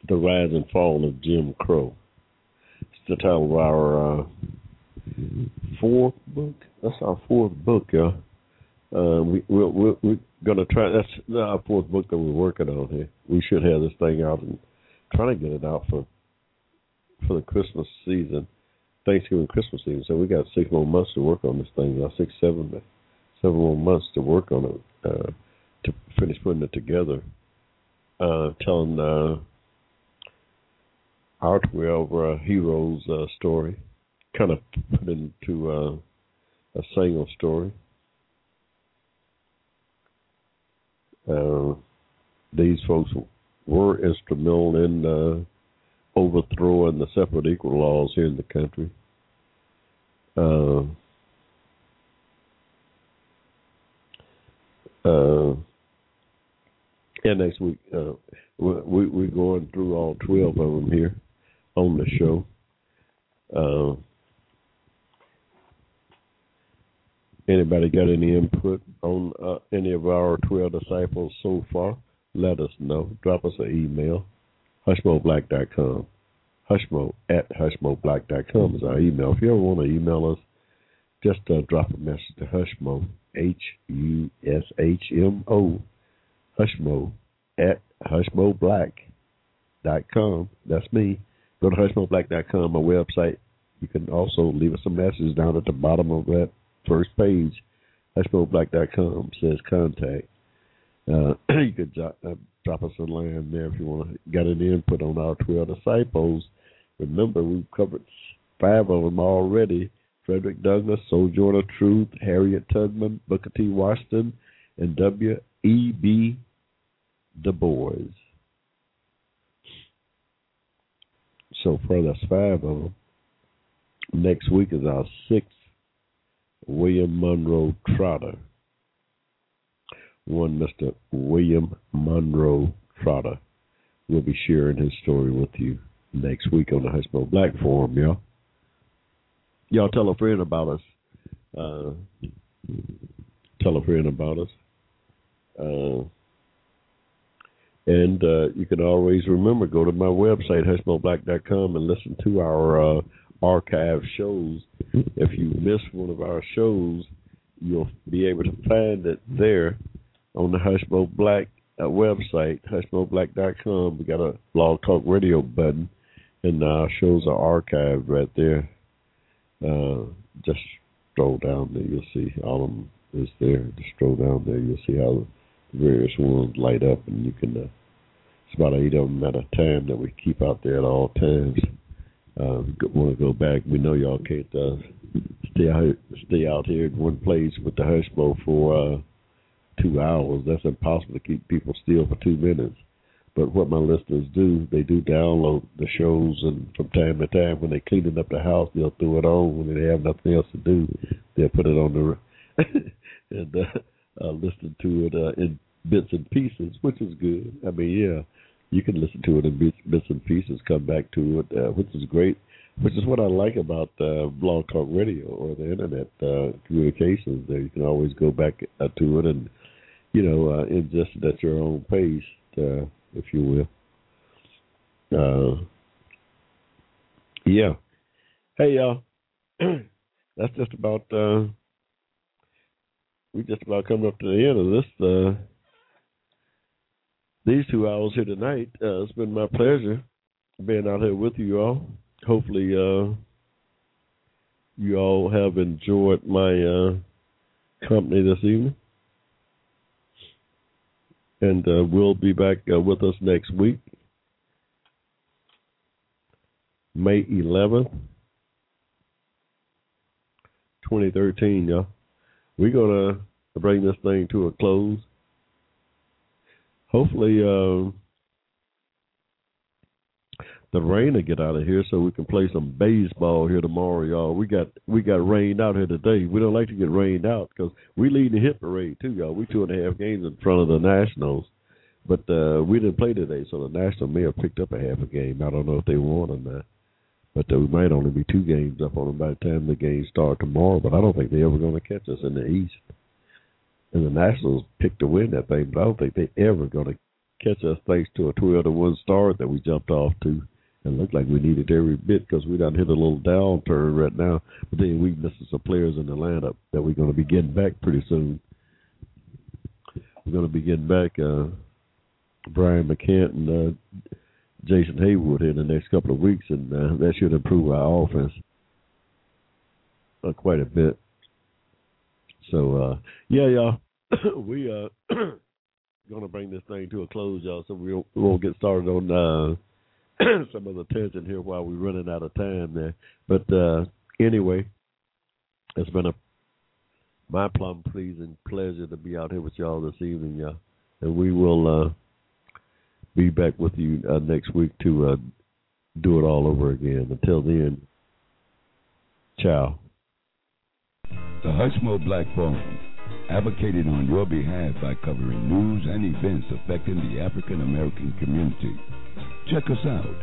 the rise and fall of Jim Crow. It's the title of our uh, fourth book. That's our fourth book, y'all. Uh, we, we're, we're, we're gonna try. That's our fourth book that we're working on here. We should have this thing out and trying to get it out for for the Christmas season, Thanksgiving Christmas season. So we got six more months to work on this thing. Now six, seven, seven more months to work on it uh, to finish putting it together. Uh, telling uh, our twelve uh, heroes uh, story, kind of put into uh, a single story. Uh, these folks were instrumental in uh, overthrowing the separate equal laws here in the country. Uh, uh, and next week, uh, we, we're going through all 12 of them here on the show. Uh, Anybody got any input on uh, any of our 12 disciples so far? Let us know. Drop us an email, hushmoblack.com. Hushmo at hushmoblack.com is our email. If you ever want to email us, just uh, drop a message to Hushmo, H U S H M O, Hushmo at hushmoblack.com. That's me. Go to hushmoblack.com, my website. You can also leave us a message down at the bottom of that first page, hushmoblack.com says contact. Uh, you could uh, drop us a line there if you want to get an input on our 12 disciples. Remember, we've covered five of them already. Frederick Douglass, Sojourner Truth, Harriet Tubman, Booker T. Washington, and W. E. B. Du Bois. So far, that's five of them. Next week is our sixth, William Monroe Trotter. One Mr. William Monroe Trotter will be sharing his story with you next week on the Hushmo Black Forum, y'all. Y'all tell a friend about us. Uh, tell a friend about us. Uh, and uh, you can always remember go to my website hushmoblack.com and listen to our uh, archive shows. If you miss one of our shows, you'll be able to find it there on the Hushmo Black uh, website, hushmoblack.com. We got a blog talk radio button, and our shows are archived right there. Uh, just scroll down there, you'll see all of them is there. Just scroll down there, you'll see how the various ones light up, and you can. Uh, it's about eight of them at a time that we keep out there at all times. Uh, want to go back? We know y'all can't uh, stay out stay out here in one place with the Hushmo for uh, two hours. That's impossible to keep people still for two minutes. But what my listeners do, they do download the shows, and from time to time, when they're cleaning up the house, they'll throw it on. When they have nothing else to do, they'll put it on the and uh, uh, listen to it uh, in bits and pieces, which is good. I mean, yeah, you can listen to it in bits, and pieces, come back to it, uh, which is great. Which is what I like about uh, Blog Talk Radio or the internet uh, communications. There, you can always go back uh, to it and you know uh, it at your own pace, uh, if you will. Uh, yeah. Hey y'all, that's just about. Uh, we just about coming up to the end of this. Uh, these two hours here tonight. Uh, it's been my pleasure being out here with you all. Hopefully, uh, you all have enjoyed my uh, company this evening. And uh, we'll be back uh, with us next week, May 11th, 2013, y'all. We're to bring this thing to a close hopefully uh, the rain to get out of here so we can play some baseball here tomorrow, y'all. We got we got rained out here today. We don't like to get rained out because we lead the hit parade too, y'all. We two and a half games in front of the Nationals, but uh, we didn't play today, so the Nationals may have picked up a half a game. I don't know if they won or not. But uh, we might only be two games up on them by the time the games start tomorrow. But I don't think they're ever going to catch us in the East and the Nationals picked to win that thing, but I don't think they're ever going to catch us thanks to a twelve to one start that we jumped off to. And looked like we needed every bit because we done hit a little downturn right now. But then we missing some players in the lineup that we're going to be getting back pretty soon. We're going to be getting back uh, Brian McCann and uh, Jason Heyward in the next couple of weeks, and uh, that should improve our offense uh, quite a bit. So uh yeah, y'all, we uh gonna bring this thing to a close, y'all. So we won't, we won't get started on uh some of the tension here while we're running out of time there. But uh anyway, it's been a my plum pleasing pleasure to be out here with y'all this evening, y'all. And we will uh be back with you uh, next week to uh do it all over again. Until then, ciao. The Hushmo Black advocating on your behalf by covering news and events affecting the African American community. Check us out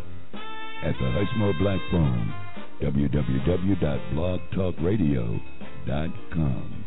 at the Hushmo Black Forum, www.blogtalkradio.com.